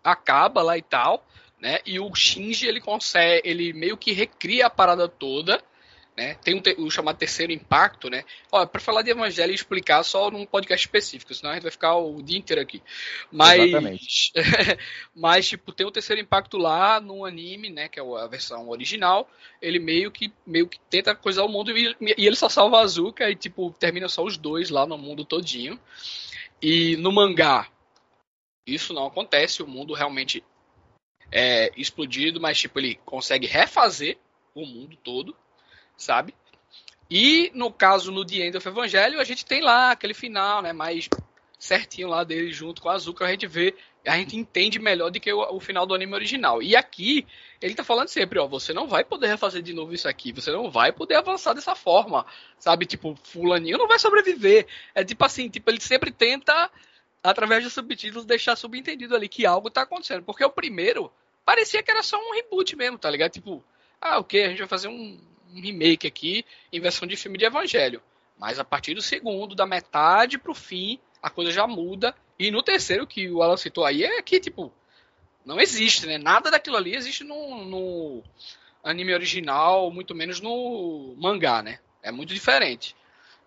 acaba lá e tal, né? E o Shinji ele consegue, ele meio que recria a parada toda, né? Tem um o chamado terceiro impacto, né? Ó, para falar de evangelho e explicar só num podcast específico, senão a gente vai ficar o dia inteiro aqui. Mas mas tipo, tem o terceiro impacto lá no anime, né, que é a versão original, ele meio que meio que tenta coisar o mundo e, e ele só salva a Azuka e tipo termina só os dois lá no mundo todinho. E no mangá isso não acontece, o mundo realmente é explodido, mas tipo ele consegue refazer o mundo todo, sabe? E no caso no The End of Evangelho, a gente tem lá aquele final, né, mais certinho lá dele junto com a Azuka, a gente vê, a gente entende melhor do que o, o, final do anime original. E aqui ele tá falando sempre, ó, você não vai poder refazer de novo isso aqui, você não vai poder avançar dessa forma, sabe? Tipo, fulaninho não vai sobreviver. É tipo assim, tipo, ele sempre tenta através de subtítulos, deixar subentendido ali que algo tá acontecendo. Porque o primeiro parecia que era só um reboot mesmo, tá ligado? Tipo, ah, ok, a gente vai fazer um, um remake aqui em versão de filme de evangelho. Mas a partir do segundo, da metade pro fim, a coisa já muda. E no terceiro, que o Alan citou aí, é que, tipo, não existe, né? Nada daquilo ali existe no, no anime original, muito menos no mangá, né? É muito diferente.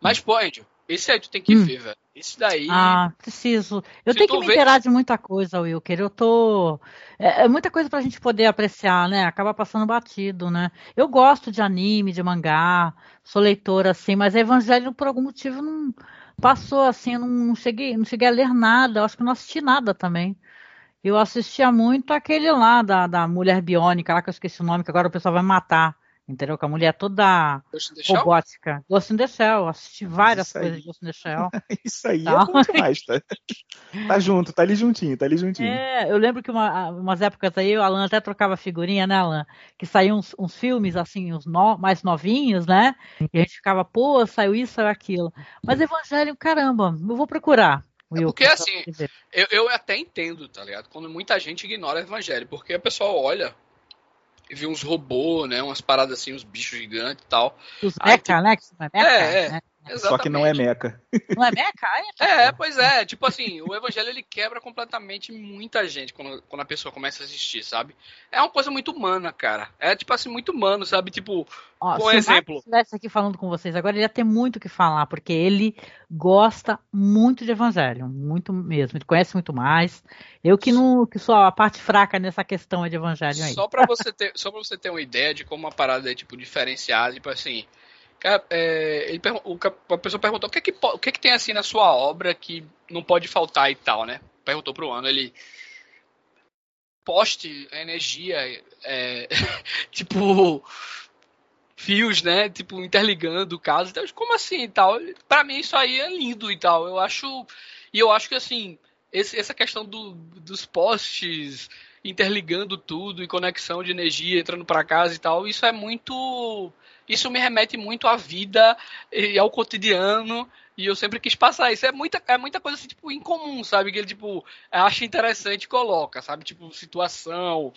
Mas, pô, Angel, esse aí tu tem que hum. ver, velho. Esse daí. Ah, preciso. Eu tenho que me vê... inteirar de muita coisa, Wilker. Eu tô. É, é, muita coisa pra gente poder apreciar, né? Acaba passando batido, né? Eu gosto de anime, de mangá, sou leitora, assim, mas Evangelho, por algum motivo, não passou assim, eu não, não cheguei, não cheguei a ler nada, acho que não assisti nada também. Eu assistia muito aquele lá da, da mulher biônica, lá que eu esqueci o nome, que agora o pessoal vai matar. Entendeu? Que a mulher é toda robótica. Ghost in the Shell. Assisti várias Isso coisas de Ghost in the Shell. Isso aí tá. é bom demais, tá? tá junto, tá ali juntinho, tá ali juntinho. É, eu lembro que uma, umas épocas aí o Alan até trocava figurinha, né, Alan? Que saíam uns, uns filmes, assim, uns no, mais novinhos, né? E a gente ficava, pô, saiu isso, saiu aquilo. Mas Evangelho, caramba, eu vou procurar. É porque assim, eu, eu até entendo, tá ligado? Quando muita gente ignora o evangelho, porque a pessoa olha vi uns robôs, né? Umas paradas assim, uns bichos gigantes e tal. Os mecha, né? Mecha, é, é. Né? Só que não é meca. Não é meca? É, é, pois é. Tipo assim, o evangelho ele quebra completamente muita gente quando, quando a pessoa começa a assistir, sabe? É uma coisa muito humana, cara. É tipo assim, muito humano, sabe? Tipo, Ó, por se exemplo. Marcos estivesse aqui falando com vocês agora, ele ia ter muito o que falar, porque ele gosta muito de evangelho, muito mesmo. Ele conhece muito mais. Eu que não, que sou a parte fraca nessa questão é de evangelho aí. Só pra você ter, só pra você ter uma ideia de como uma parada é tipo diferenciada, tipo assim. É, ele, o a pessoa perguntou o que, é que, o que, é que tem assim na sua obra que não pode faltar e tal, né? Perguntou pro ano, ele. Poste, energia, é, tipo. Fios, né? Tipo, interligando casos. Então, como assim e tal? Pra mim, isso aí é lindo e tal. Eu acho. E eu acho que assim, esse- essa questão do- dos postes interligando tudo e conexão de energia entrando para casa e tal, isso é muito. Isso me remete muito à vida e ao cotidiano. E eu sempre quis passar isso. É muita, é muita coisa assim, tipo, incomum, sabe? Que ele, tipo, acha interessante e coloca, sabe? Tipo, situação.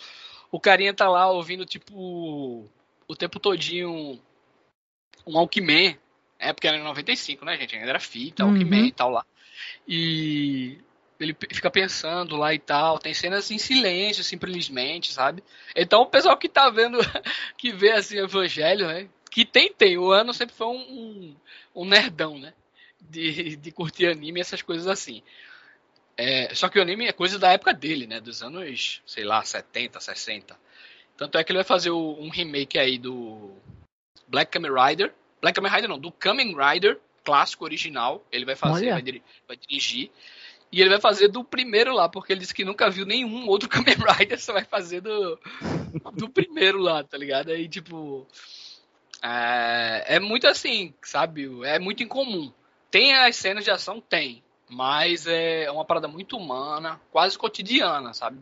O carinha tá lá ouvindo, tipo, o tempo todinho um Alckmin. É porque era em 95, né, gente? Ainda era fita, Uhum. Alckmin e tal lá. E ele fica pensando lá e tal. Tem cenas em silêncio, simplesmente, sabe? Então o pessoal que tá vendo, que vê assim o evangelho, né? Que tem, tem. O ano sempre foi um, um, um nerdão, né? De, de curtir anime e essas coisas assim. É, só que o anime é coisa da época dele, né? Dos anos, sei lá, 70, 60. Tanto é que ele vai fazer o- um remake aí do Black Kamen Rider. Black Kamen Rider não, do Kamen Rider, clássico original. Ele vai fazer, vai, diri- vai dirigir. E ele vai fazer do primeiro lá, porque ele disse que nunca viu nenhum outro Kamen Rider, só vai fazer do, do primeiro lá, tá ligado? Aí, tipo. É, é muito assim, sabe? É muito incomum. Tem as cenas de ação? Tem. Mas é uma parada muito humana, quase cotidiana, sabe?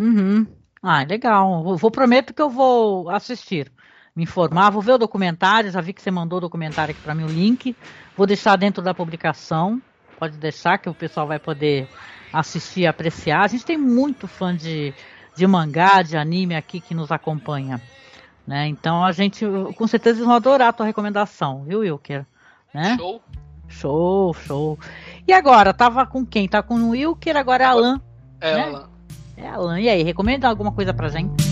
Uhum. Ah, legal. Vou, vou- prometo que eu vou assistir, me informar, vou ver o documentário. Já vi que você mandou o documentário aqui para mim o link. Vou deixar dentro da publicação. Pode deixar que o pessoal vai poder assistir e apreciar. A gente tem muito fã de, de mangá, de anime aqui que nos acompanha. Né? Então a gente, com certeza, eles vão adorar a tua recomendação, viu, Wilker? Né? Show. Show, show. E agora, tava com quem? Tá com o Wilker, agora é Alan. É, Né? Alan. É Alan. E aí, recomenda alguma coisa pra gente?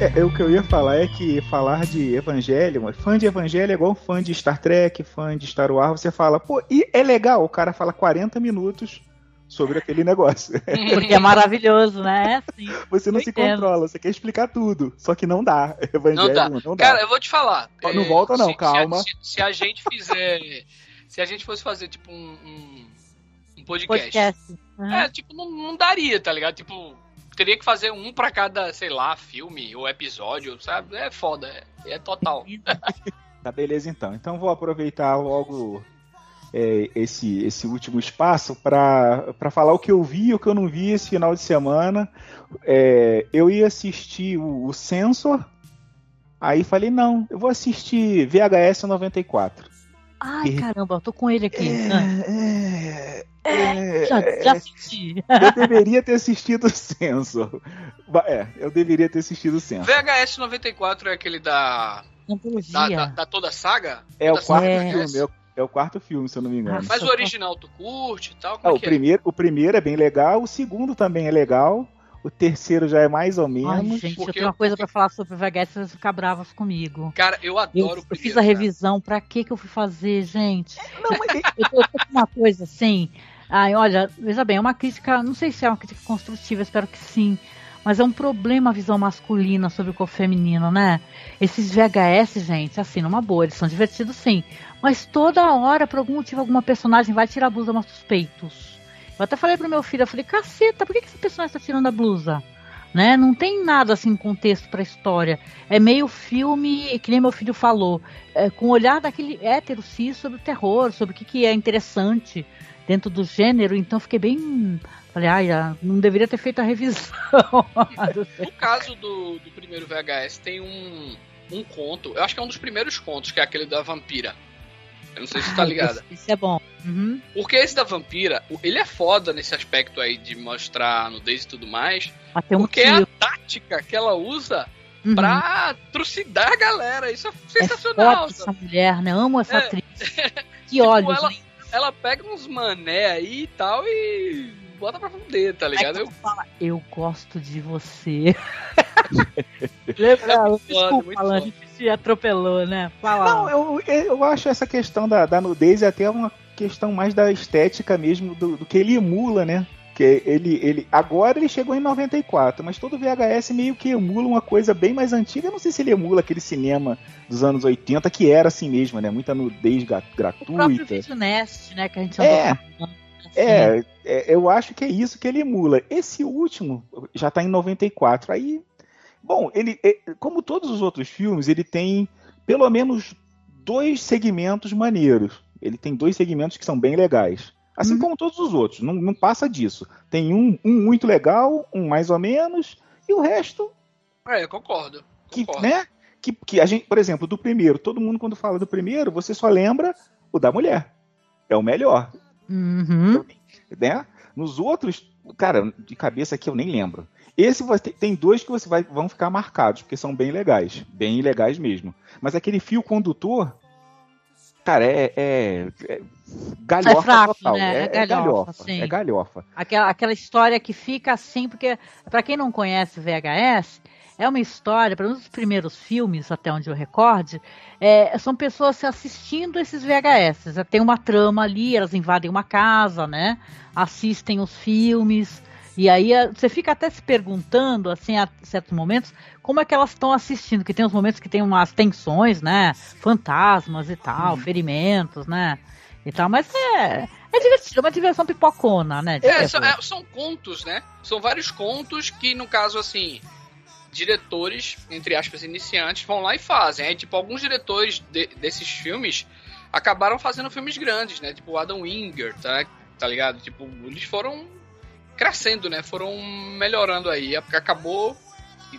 É, é, o que eu ia falar é que falar de evangelho, fã de evangelho é igual fã de Star Trek, fã de Star Wars, você fala, pô, e é legal, o cara fala 40 minutos sobre aquele negócio. Porque é maravilhoso, né? Sim. Você não se entendo. controla, você quer explicar tudo, só que não dá. Evangelho Não dá. não dá. Cara, eu vou te falar. Não é, volta não, se- se a- calma. Se, se a gente fizer. se a gente fosse fazer, tipo, um, um, um podcast. Podcast. Uhum. É, tipo, não, não daria, tá ligado? Tipo, teria que fazer um pra cada, sei lá, filme ou episódio, sabe? É foda, é, é total. Tá, beleza então. Então vou aproveitar logo é, esse, esse último espaço para falar o que eu vi e o que eu não vi esse final de semana. É, eu ia assistir o, o Sensor, aí falei, não, eu vou assistir VHS 94. Ai, caramba, eu tô com ele aqui. É, é, já, é, já assisti. eu deveria ter assistido o Sensor. Ba- É, eu deveria ter assistido o Sensor. VHS 94 é aquele da. Da, da, da toda a saga? É o Toda a quarto saga É. Filme, é o, é o quarto filme, se eu não me engano. Mas o original tu curte e tal? Ah, Como é o, que é? primeiro, o primeiro é bem legal, o segundo também é legal, o terceiro já é mais ou Ai, menos. gente, eu porque- tenho uma coisa pra falar sobre o VHS, vocês vão ficar bravas comigo. Cara, eu Eu, adoro o eu primeiro. fiz a cara. revisão, pra que que eu fui fazer, gente? Não, mas Eu tô, eu tô com uma coisa assim. Ai, olha, veja bem, é uma crítica, não sei se é uma crítica construtiva, espero que sim. Mas é um problema a visão masculina sobre o corpo feminino, né? Esses VHS, gente, assim, numa boa, eles são divertidos sim. Mas toda hora, por algum motivo, alguma personagem vai tirar a blusa mostra os peitos. Eu até falei pro meu filho, eu falei, caceta, por que, que esse personagem tá tirando a blusa? Né? Não tem nada assim contexto pra história. É meio filme, que nem meu filho falou, é, com o olhar daquele hétero cis sobre o terror, sobre o que, que é interessante dentro do gênero. Então fiquei bem. Falei, ai, não deveria ter feito a revisão. No caso do, do primeiro VHS, tem um, um conto. Eu acho que é um dos primeiros contos, que é aquele da vampira. Eu não sei se você tá ligada. Isso é bom. Uhum. Porque esse da vampira, ele é foda nesse aspecto aí de mostrar nudez e tudo mais. Até um porque é a tática que ela usa Uhum. pra trucidar a galera. Isso é É sensacional. foda essa mulher, né? Amo essa É. atriz. Que olhos, ela-? Ela pega uns mané aí e tal e bota pra fuder, tá ligado? Aí Eu, fala, eu gosto de você. Lembra? É muito foda, Desculpa, muito Alan, se atropelou, né? Fala. Não, eu, eu acho essa questão da, da nudez até uma questão mais da estética mesmo, do, do que ele emula, né? Que ele, ele, agora ele chegou em 94, mas todo VHS meio que emula uma coisa bem mais antiga. Eu não sei se ele emula aquele cinema dos anos 80, que era assim mesmo, né? Muita nudez ga- o próprio gratuita. Vídeo Nest, né? Que a gente É. andou falando, assim. É, é, eu acho que é isso que ele emula. Esse último já tá em 94. Aí, bom, ele, é, como todos os outros filmes, ele tem pelo menos dois segmentos maneiros. Ele tem dois segmentos que são bem legais. Assim Uhum. como todos os outros, não, não passa disso. Tem um, um muito legal, um mais ou menos, e o resto é, concordo. que, concordo. né? Que, que a gente, por exemplo, do primeiro, todo mundo quando fala do primeiro, você só lembra o da mulher. É o melhor Uhum. né? Nos outros, cara, de cabeça aqui eu nem lembro. Esse ter- tem dois que você vai, vão ficar marcados, porque são bem legais. Bem legais mesmo. Mas aquele fio condutor, cara, é, é, é galhofa É fraco, total. né? É, É é galhofa, galhofa. sim. É galhofa. Aquela, aquela história que fica assim, porque pra quem não conhece VHS, é uma história, para um dos primeiros filmes, até onde eu recorde, é, são pessoas se assistindo esses VHS. Tem uma trama ali, elas invadem uma casa, né? Assistem os filmes. E aí eh, você fica até se perguntando, assim, a certos momentos, como é que elas estão assistindo, que tem uns momentos que tem umas tensões, né? Fantasmas e tal, ferimentos, né? E tal, mas é, é divertido, é uma diversão pipocona, né? É, são, é, são contos, né? São vários contos que, no caso, assim, diretores, entre aspas, iniciantes, vão lá e fazem. Aí, tipo, alguns diretores de- desses filmes acabaram fazendo filmes grandes, né? Tipo o Adam Winger, tá, tá ligado? Tipo, eles foram crescendo, né? Foram melhorando aí. Acabou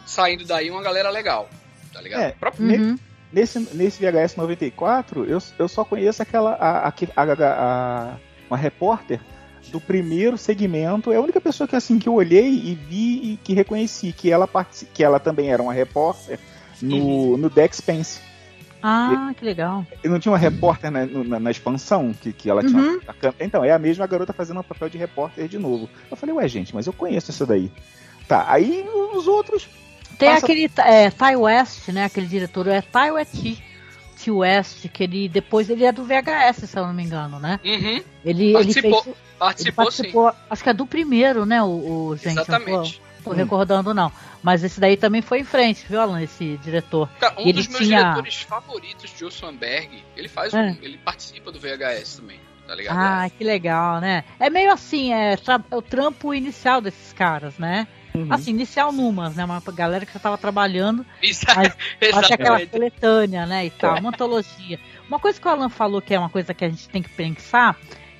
saindo daí uma galera legal, tá ligado? É, próprio- Uhum. nesse, nesse VHS 94, eu, eu só conheço aquela. A, a, a- a- uma repórter do primeiro segmento. É a única pessoa que assim que eu olhei e vi e que reconheci que ela, que ela também era uma repórter no, no The Expanse. Ah, que legal. E não tinha uma repórter na, na, na expansão que, que ela tinha. Uhum. a? Então, é a mesma garota fazendo o papel de repórter de novo. Eu falei, ué, gente, mas eu conheço essa daí. Tá, aí os outros. Tem Passa- aquele é, Ty West, né? Aquele diretor, é Ty West, T. West, que ele depois ele é do VHS, se eu não me engano, né? Uhum. Ele, ele Participou, fez. Ele participou, participou, acho que é do primeiro, né? O, o gente. não tô- Exatamente. Tô recordando, não. Mas esse daí também foi em frente, viu, Alan? Esse diretor. Cara, um Ele dos meus tinha- diretores favoritos, Joe Swanberg, ele faz É. um, ele participa do VHS também, tá ligado? Ah, que legal, né? É meio assim, é, é o trampo inicial desses caras, né? Uhum. Assim, inicial numas, né? Uma galera que já tava trabalhando Isso, Mas- Acho aquela exatamente. coletânea, né, e tal, É. uma antologia. Uma coisa que o Alan falou que é uma coisa que a gente tem que pensar,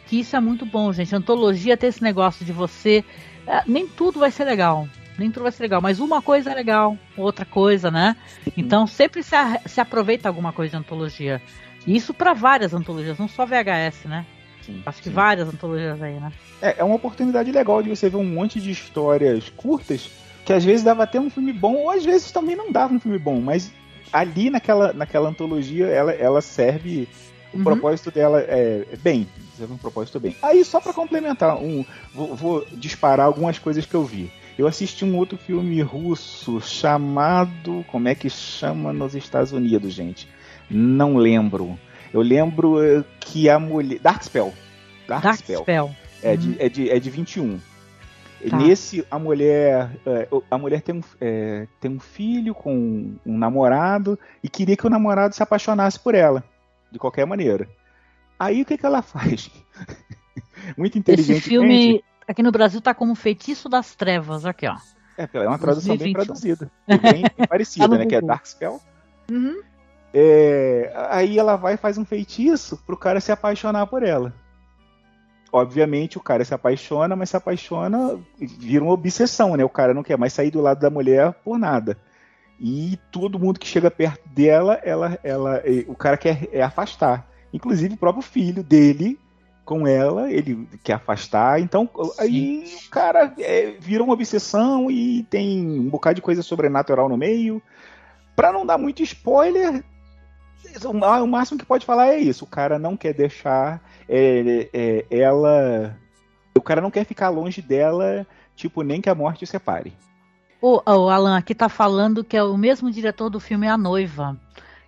que isso é muito bom, gente. Antologia tem esse negócio de você. É, nem tudo vai ser legal. Nem tudo vai ser legal, mas uma coisa é legal, outra coisa, né? Então sempre se, a- se aproveita alguma coisa de antologia. E isso para várias antologias, não só VHS, né? Sim, Acho que sim. várias antologias aí, né? É, é uma oportunidade legal de você ver um monte de histórias curtas que às vezes dava até um filme bom, ou às vezes também não dava um filme bom, mas ali naquela, naquela antologia ela, ela serve. O Uhum. propósito dela é é bem. Um propósito bem. Aí, só pra complementar, um, vou, vou disparar algumas coisas que eu vi. Eu assisti um outro filme russo chamado. Como é que chama nos Estados Unidos, gente? Não lembro. Eu lembro eh, que a mulher. Dark Spell. Dark, Spell. É, Uhum. de, é, de, é de 21. E Tá. Nesse, a mulher, é, a mulher tem um, é, tem um filho com um namorado e queria que o namorado se apaixonasse por ela, de qualquer maneira. Aí o que, que ela faz? Muito Esse inteligente. filme aqui no Brasil tá como Feitiço das Trevas, aqui, ó. É, é uma tradução bem 2021. traduzida. Bem, parecida, Tá né? Que é Google. Dark Spell. Uhum. É, aí ela vai e faz um feitiço pro cara se apaixonar por ela. Obviamente o cara se apaixona, mas se apaixona, vira uma obsessão, né? O cara não quer mais sair do lado da mulher por nada. E todo mundo que chega perto dela, ela, ela, o cara quer é afastar. inclusive o próprio filho dele com ela, ele quer afastar, então aí o cara é, vira uma obsessão e tem um bocado de coisa sobrenatural no meio. Pra não dar muito spoiler, o máximo que pode falar é isso: o cara não quer deixar é, é, ela. O cara não quer ficar longe dela, tipo, nem que a morte separe. O, o Alan aqui tá falando que é o mesmo diretor do filme A Noiva,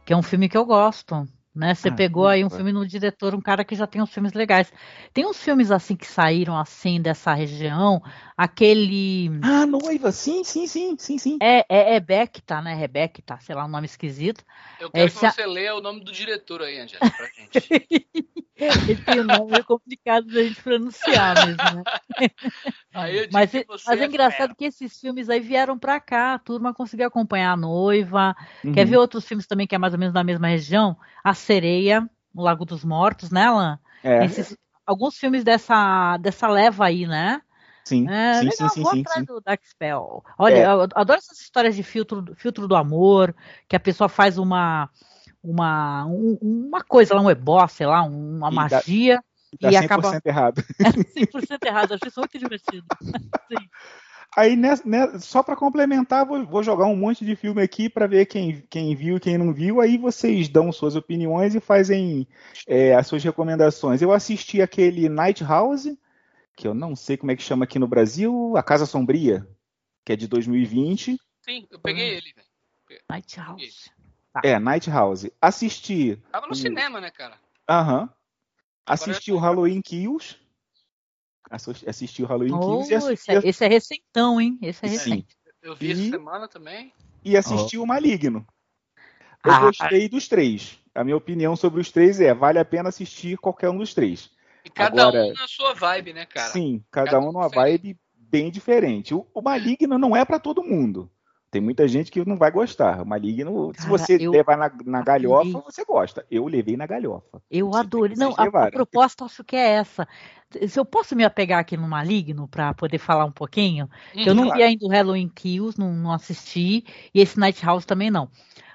que é um filme que eu gosto. Né? Você ah, pegou aí um filme no diretor, um cara que já tem uns filmes legais. Tem uns filmes assim que saíram assim dessa região, aquele. Ah, noiva, sim, sim, sim, sim, sim. É, é, é Beckta, né? Rebecta, sei lá, um nome esquisito. Eu quero Esse... que você leia o nome do diretor aí, Angela, pra gente. Ele tem um nome meio complicado da gente pronunciar mesmo, né? mas, mas é, é engraçado que esses filmes aí vieram pra cá, a turma conseguiu acompanhar a noiva. Uhum. Quer ver outros filmes também que é mais ou menos da mesma região? A Sereia, o Lago dos Mortos, né, Alan? É. Esses, alguns filmes dessa, dessa leva aí, né? Sim, é, sim, legal, sim, vou sim, atrás sim. do Dark Spell. Olha, é. eu adoro essas histórias de filtro, filtro do amor, que a pessoa faz uma uma, um, uma coisa lá, um ebó, sei lá, uma e magia. Dá, e, dá 100% acaba... errado. É 100% errado, acho isso muito divertido. Sim. Aí, né, né, só para complementar, vou, vou, jogar um monte de filme aqui para ver quem, quem viu e quem não viu. Aí vocês dão suas opiniões e fazem é, as suas recomendações. Eu assisti aquele Night House, que eu não sei como é que chama aqui no Brasil, A Casa Sombria, que é de 2020. Sim, eu peguei ele. Night House. Tá. É, Night House. Assisti. Tava no cinema, né, cara? Aham. Assisti o Halloween Kills. Assisti o Halloween oh, Kills e assisti... esse, é, esse é recentão, hein? Esse é Sim. recente. Eu vi e... essa semana também. E assisti oh. o Maligno. Eu ah, gostei dos três. A minha opinião sobre os três é: vale a pena assistir qualquer um dos três. E cada Agora, um na sua vibe, né, cara? Sim, cada, cada um numa vibe bem diferente. O, o Maligno não é para todo mundo. Tem muita gente que não vai gostar. O Maligno, Cara, se você eu... levar na, na galhofa, você gosta. Eu levei na galhofa. Eu você adorei. Não, a, a, proposta acho que é essa. Se eu posso me apegar aqui no Maligno para poder falar um pouquinho, hum, eu não claro. vi ainda o Halloween Kills, não, não assisti, e esse Night House também não.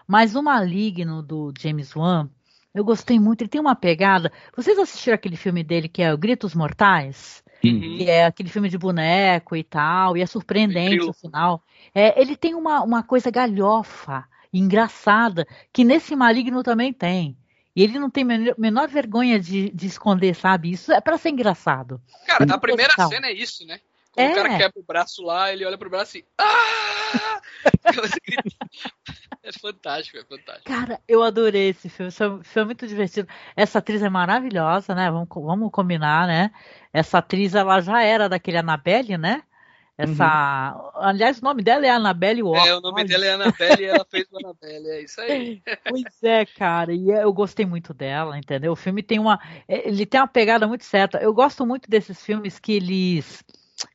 Mas o Maligno do James Wan, eu gostei muito. Ele tem uma pegada. Vocês assistiram aquele filme dele que é o Gritos Mortais? Uhum. Que é aquele filme de boneco e tal, e é surpreendente no final. É, ele tem uma, uma coisa galhofa, engraçada, que nesse Maligno também tem. E ele não tem menor, menor vergonha de, de, esconder, sabe? Isso é para ser engraçado. Cara, a primeira cena é isso, né? É. o cara quebra o braço lá, ele olha pro braço e. Ah! é fantástico, é fantástico. Cara, eu adorei esse filme. Foi, foi muito divertido. Essa atriz é maravilhosa, né? Vamos, vamos combinar, né? Essa atriz, ela já era daquele Annabelle, né? Essa. Uhum. Aliás, o nome dela é Annabelle Walker. É, o nome dela é Annabelle e ela fez o Annabelle, é isso aí. Pois é, cara, e eu gostei muito dela, entendeu? O filme tem uma. Ele tem uma pegada muito certa. Eu gosto muito desses filmes que eles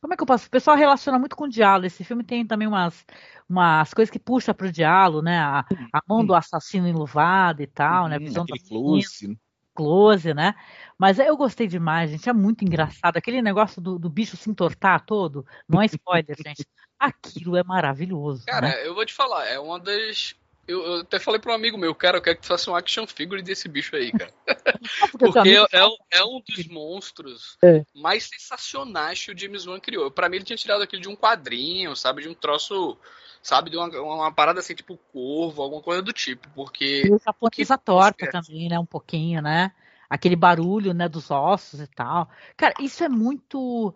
como é que eu posso? O pessoal relaciona muito com o diálogo. Esse filme tem também umas, umas coisas que puxa para o diálogo, né? A, a, mão do assassino enluvado e tal, né? A visão do close. close, né? Mas eu gostei demais, gente. É muito engraçado. Aquele negócio do, do bicho se entortar todo. Não é spoiler, gente. Aquilo é maravilhoso. Cara, né? eu vou te falar, é uma das eu, eu, até falei para um amigo meu, cara, eu quero que tu faça um action figure desse bicho aí, cara. Porque é, é, um, é, um dos monstros é. mais sensacionais que o James Wan criou. Para mim, ele tinha tirado aquilo de um quadrinho, sabe? De um troço, sabe? De uma, uma parada assim, tipo corvo, alguma coisa do tipo. Porque. E a pontiza torta também, né? Um pouquinho, né? Aquele barulho, né? Dos ossos e tal. Cara, isso é muito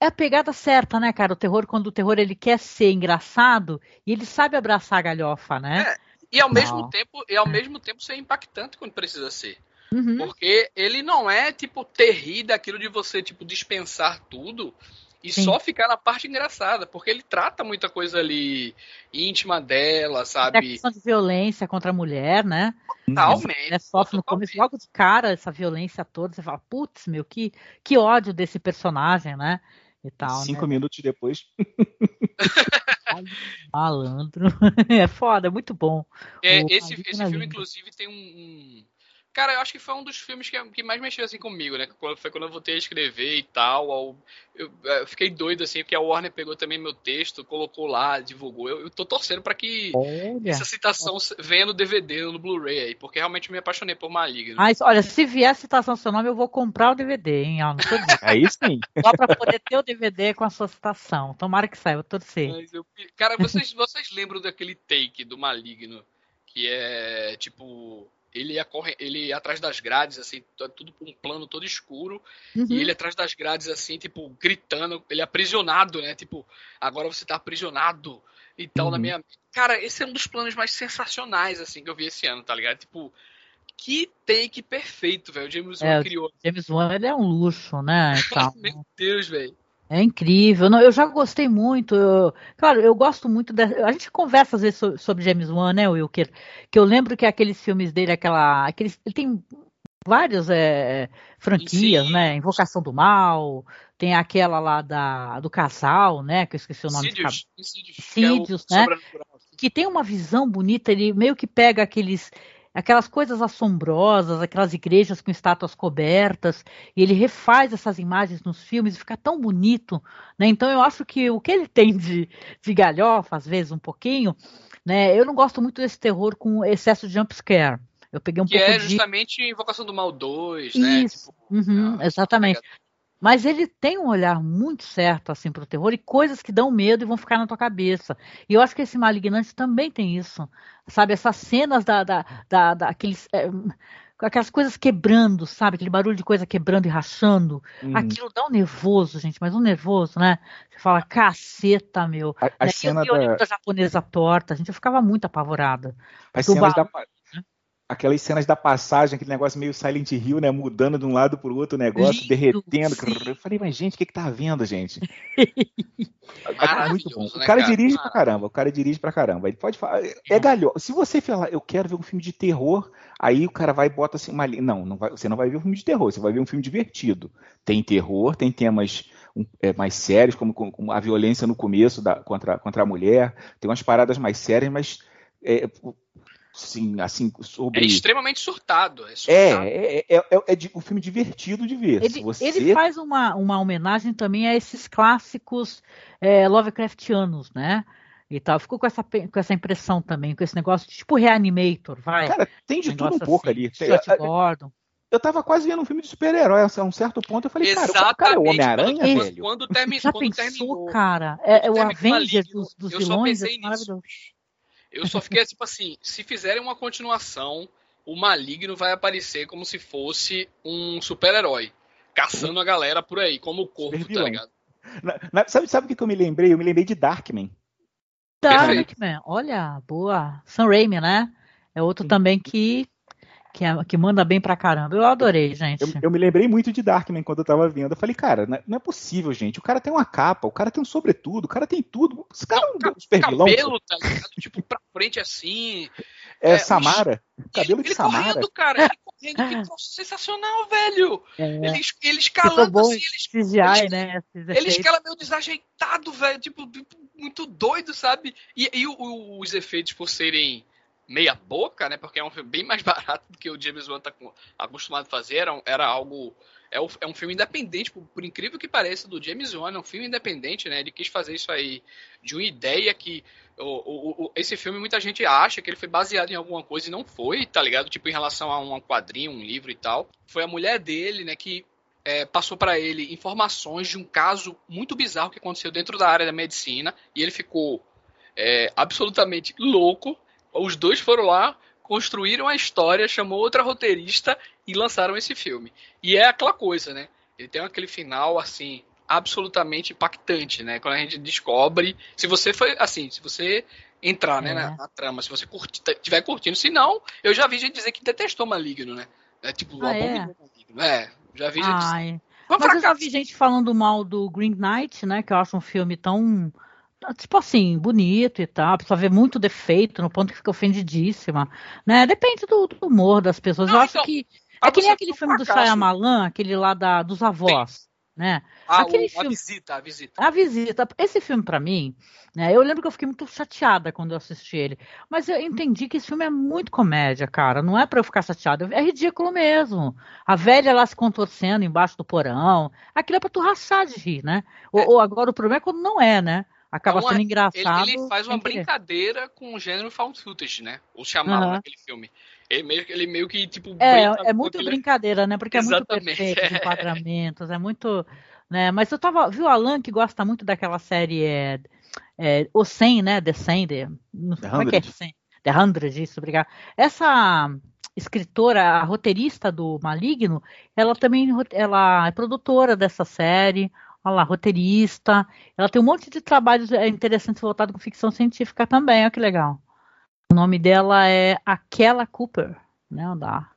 é a pegada certa, né, cara? O terror, quando o terror ele quer ser engraçado e ele sabe abraçar a galhofa, né? É, e ao mesmo tempo, e ao mesmo tempo ser impactante quando precisa ser. Uhum. Porque ele não é tipo terrível daquilo de você tipo dispensar tudo e Sim. só ficar na parte engraçada, porque ele trata muita coisa ali íntima dela, sabe? É a questão de violência contra a mulher, né? Totalmente. Né? Sofre no começo, logo de cara, essa violência toda, você fala, putz, meu, que, que ódio desse personagem, né? E tal. Cinco né? minutos depois. Malandro. É foda, é muito bom. É, o, esse esse filme, inclusive, tem um, um, Cara, eu acho que foi um dos filmes que, que mais mexeu assim comigo, né? Foi quando eu voltei a escrever e tal. Eu, eu, fiquei doido, assim, porque a Warner pegou também meu texto, colocou lá, divulgou. Eu, eu tô torcendo para que olha. essa citação venha no DVD, no Blu-ray aí, porque realmente me apaixonei por Maligno. Isso, olha, se vier a citação do seu nome, eu vou comprar o DVD, hein? Ó, não tô dizendo. Aí sim. Só pra poder ter o DVD com a sua citação. Tomara que saia, eu torcer. Eu, cara, vocês, vocês lembram daquele take do Maligno? Que é tipo ele ia, corre, ele ia atrás das grades, assim, tudo um plano todo escuro. Uhum. E ele atrás das grades, assim, tipo, gritando, ele aprisionado, né? Tipo, agora você tá aprisionado e tal, uhum. na minha. Cara, esse é um dos planos mais sensacionais, assim, que eu vi esse ano, tá ligado? Tipo, que take perfeito, velho. O James Wan é, criou. James Wan, ele é um luxo, né? Meu Deus, velho. É incrível. Não, eu já gostei muito. Eu, claro, eu gosto muito. De, a gente conversa às vezes sobre, sobre James Wan, né, Wilker? Que eu lembro que aqueles filmes dele, aquela. Aqueles, ele tem várias é, franquias, Sim. né? Invocação do Mal, tem aquela lá da, do casal, né? Que eu esqueci o nome. Sídios. Sídios, é né? Que tem uma visão bonita, ele meio que pega aqueles aquelas coisas assombrosas, aquelas igrejas com estátuas cobertas, e ele refaz essas imagens nos filmes e fica tão bonito, né? Então eu acho que o que ele tem de, de galhofa, às vezes um pouquinho, né? Eu não gosto muito desse terror com excesso de jumpscare. Eu peguei um que pouco é justamente de... Invocação do Mal 2, Isso. né? Tipo, uhum, ah, exatamente. Mas ele tem um olhar muito certo assim para o terror e coisas que dão medo e vão ficar na tua cabeça. E eu acho que esse Malignante também tem isso. Sabe, essas cenas da, da, da, da aqueles, é, aquelas coisas quebrando, sabe? Aquele barulho de coisa quebrando e rachando. Hum. Aquilo dá um nervoso, gente, mas um nervoso, né? Você fala, caceta, meu. A, a né? cena eu, da... da japonesa torta, a gente, eu ficava muito apavorada. As cenas da, aquelas cenas da passagem, aquele negócio meio Silent Hill, né? Mudando de um lado pro outro o negócio, Lindo, derretendo. Sim. Eu falei, mas gente, o que, que tá vendo, gente? é muito bom. O cara, né, dirige pra caramba, o cara dirige pra caramba. Ele pode falar. É galho. Se você falar, eu quero ver um filme de terror, aí o cara vai e bota assim uma linha. Não, não vai, você não vai ver um filme de terror, você vai ver um filme divertido. Tem terror, tem temas é, mais sérios, como, como, a violência no começo da, contra, contra a mulher, tem umas paradas mais sérias, mas. É, Sim, assim, sobre. É extremamente surtado. É, surtado. é, é, é, é, é de, um filme divertido de ver. Ele, você... ele faz uma, uma homenagem também a esses clássicos é, Lovecraftianos, né? E tal. Ficou com essa, com essa impressão também, com esse negócio de tipo Reanimator, vai. Cara, tem de tudo um pouco assim, ali. Scott Gordon. Eu tava quase vendo um filme de super-herói a um certo ponto. Eu falei, Exatamente. cara, cara, o Homem-Aranha, velho. Quando, termi Já quando pensou, terminou. cara? É, o Avenger Maligno, dos, dos eu só vilões pensei é maravilhoso. Eu só fiquei tipo assim, se fizerem uma continuação, o Maligno vai aparecer como se fosse um super-herói, caçando a galera por aí, como o corpo, tá ligado? Na, na, sabe, sabe o que eu me lembrei? Eu me lembrei de Darkman. Darkman, olha, boa. Sam Raimi, né? É outro Sim. também que que, é, que manda bem pra caramba. Eu adorei, gente. Eu, eu, me lembrei muito de Darkman quando eu tava vendo. Eu falei, cara, não é, não é, possível, gente. O cara tem uma capa, o cara tem um sobretudo, o cara tem tudo. Esse cara não, é um super vilão. cabelo, tá ligado? Frente assim. É, é Samara. O cabelo ele, de Samara. Correndo, cara. Ele correndo, que troço sensacional, velho. É. Ele, ele escalando bom assim. Ele, CGI, ele, né? ele escala meio desajeitado, velho. Tipo, muito doido, sabe? E, e o, o, os efeitos por serem meia boca, né? Porque é um filme bem mais barato do que o James Wan tá acostumado a fazer. Era, era algo. É, é, um filme independente, por, por, incrível que pareça, do James Wan. É um filme independente, né? Ele quis fazer isso aí de uma ideia que. O, o, o, esse filme muita gente acha que ele foi baseado em alguma coisa e não foi, tá ligado? Tipo, em relação a um quadrinho, um livro e tal. Foi a mulher dele, né, que é, passou para ele informações de um caso muito bizarro que aconteceu dentro da área da medicina e ele ficou é, absolutamente louco os dois foram lá, construíram a história, chamou outra roteirista e lançaram esse filme. E é aquela coisa, né? Ele tem aquele final, assim, absolutamente impactante, né? Quando a gente descobre. Se você foi, assim, se você entrar né, é. na, na, trama, se você curti, tiver curtindo, se não, eu já vi gente dizer que detestou Maligno, né? É tipo, ah, é? Maligno. É, já vi gente Ai. Mas eu já vi gente falando mal do Green Knight, né? Que eu acho um filme tão tipo assim, bonito e tal, a pessoa vê muito defeito no ponto que fica ofendidíssima, né? Depende do, do humor das pessoas. Não, Eu acho então, que é que nem aquele filme do Shyamalan, aquele lá da, dos avós. né? Ah, Aquele o, filme- a visita, a visita. A visita, esse filme pra mim, né? Eu lembro que eu fiquei muito chateada quando eu assisti ele, mas eu entendi que esse filme é muito comédia, cara. Não é pra eu ficar chateada, é ridículo mesmo. A velha lá se contorcendo embaixo do porão, aquilo é pra tu rachar de rir, né? Ou, ou agora o problema é quando não é, né? Acaba É uma- sendo Ele, engraçado. ele faz uma sem querer. brincadeira com o gênero found footage, né? Ou chamava Aham. naquele filme. Ele meio, ele meio que, tipo, É, é muito brincadeira, né? Porque é muito Exatamente, perfeito os é. enquadramentos, é muito. Né? Mas eu tava. Viu o Alan que gosta muito daquela série é, é, O 100, né? The 100, The, não sei The como é que é 100. 100? The 100, isso, obrigado. Essa escritora, a roteirista do Maligno, ela também ela é produtora dessa série. Olha lá, roteirista. Ela tem um monte de trabalhos é, interessantes voltados com ficção científica também, olha que legal. O nome dela é Aquela Cooper, né? Da,